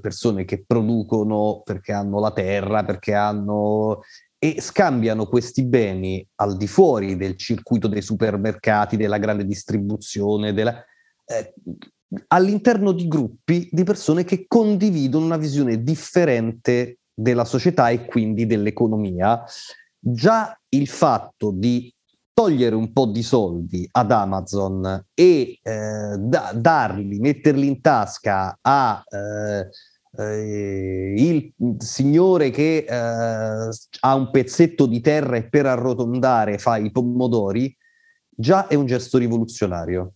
persone che producono perché hanno la terra, perché hanno e scambiano questi beni al di fuori del circuito dei supermercati, della grande distribuzione, della, eh, all'interno di gruppi di persone che condividono una visione differente della società e quindi dell'economia. Già il fatto di togliere un po' di soldi ad Amazon e eh, da- darli, metterli in tasca a eh, eh, il signore che eh, ha un pezzetto di terra e per arrotondare fa i pomodori, già è un gesto rivoluzionario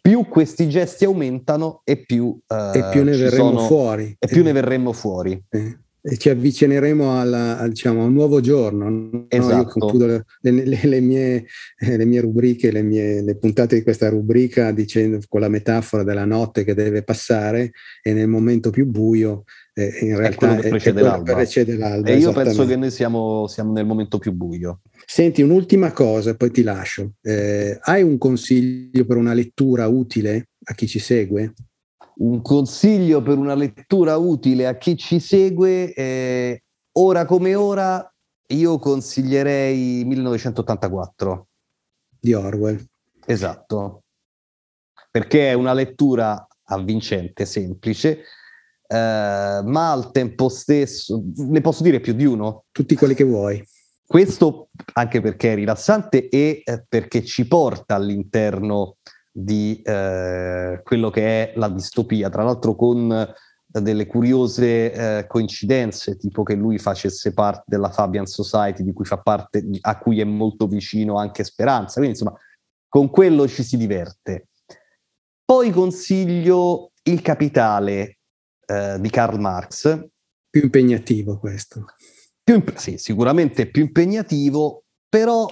più questi gesti aumentano e più, uh, e più ne verremo sono, fuori. E più eh. ne verremo fuori. Eh. E ci avvicineremo alla, a, diciamo, a un nuovo giorno. Esatto. io concludo le, le, le, mie, eh, le, mie, rubriche, le, mie, le puntate di questa rubrica dicendo con la metafora della notte che deve passare e nel momento più buio eh, in realtà è, precede, è l'alba. precede l'alba. E io penso che noi siamo, siamo nel momento più buio. Senti, un'ultima cosa, poi ti lascio. Eh, hai un consiglio per una lettura utile a chi ci segue? Un consiglio per una lettura utile a chi ci segue, eh, ora come ora, io consiglierei 1984. Di Orwell. Esatto, perché è una lettura avvincente, semplice, eh, ma al tempo stesso, ne posso dire più di uno? Tutti quelli che vuoi. Questo anche perché è rilassante e eh, perché ci porta all'interno di eh, quello che è la distopia, tra l'altro con eh, delle curiose eh, coincidenze, tipo che lui facesse parte della Fabian Society, di cui fa parte, a cui è molto vicino anche Speranza. Quindi, insomma, con quello ci si diverte. Poi consiglio Il Capitale eh, di Karl Marx. Più impegnativo questo più, sì, sicuramente più impegnativo, però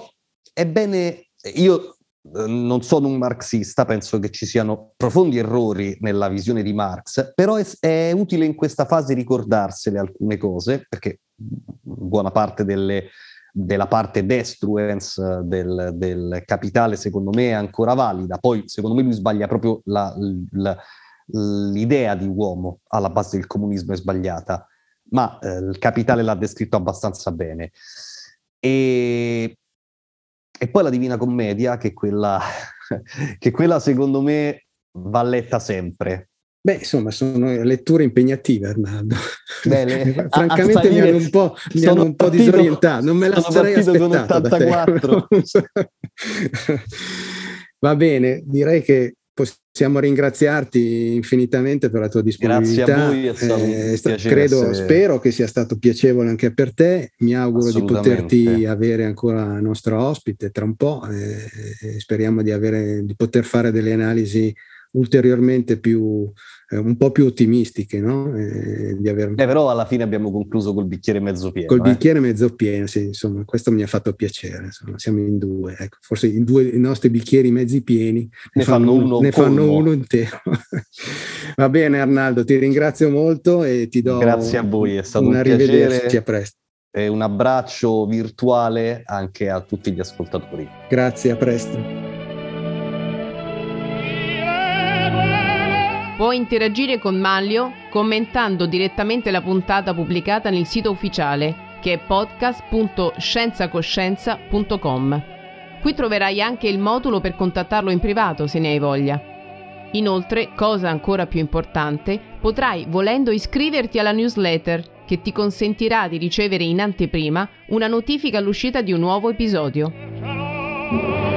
è bene, io eh, non sono un marxista, penso che ci siano profondi errori nella visione di Marx, però è, è utile in questa fase ricordarsene alcune cose, perché buona parte delle, della parte destruence del, del, capitale, secondo me, è ancora valida. Poi, secondo me, lui sbaglia proprio la, la, l'idea di uomo alla base del comunismo è sbagliata, ma eh, il capitale l'ha descritto abbastanza bene. E, e poi la Divina Commedia, che quella, *laughs* che quella secondo me va letta sempre, Beh, insomma, sono letture impegnative, Arnaldo. Beh, *laughs* Francamente mi hanno un po', mi hanno un po disorientato, non me la sarei aspettata con 84. *laughs* Va bene, direi che possiamo ringraziarti infinitamente per la tua disponibilità. Grazie a voi, è stato eh, credo, essere... Spero che sia stato piacevole anche per te. Mi auguro di poterti avere ancora nostro ospite tra un po'. Eh, speriamo di, avere, di poter fare delle analisi ulteriormente più, un po' più ottimistiche, no? Eh, di aver... eh, però alla fine abbiamo concluso col bicchiere mezzo pieno. Col eh. bicchiere mezzo pieno, sì, insomma, questo mi ha fatto piacere, insomma, siamo in due, ecco, forse in due, i nostri bicchieri mezzi pieni ne, ne fanno, uno, ne fanno uno intero. *laughs* Va bene Arnaldo, ti ringrazio molto e ti do Grazie a voi, è stato un, un piacere. A presto. E un abbraccio virtuale anche a tutti gli ascoltatori. Grazie, a presto. Puoi interagire con Maglio commentando direttamente la puntata pubblicata nel sito ufficiale che è podcast.scienzacoscienza.com. Qui troverai anche il modulo per contattarlo in privato se ne hai voglia. Inoltre, cosa ancora più importante, potrai volendo iscriverti alla newsletter che ti consentirà di ricevere in anteprima una notifica all'uscita di un nuovo episodio.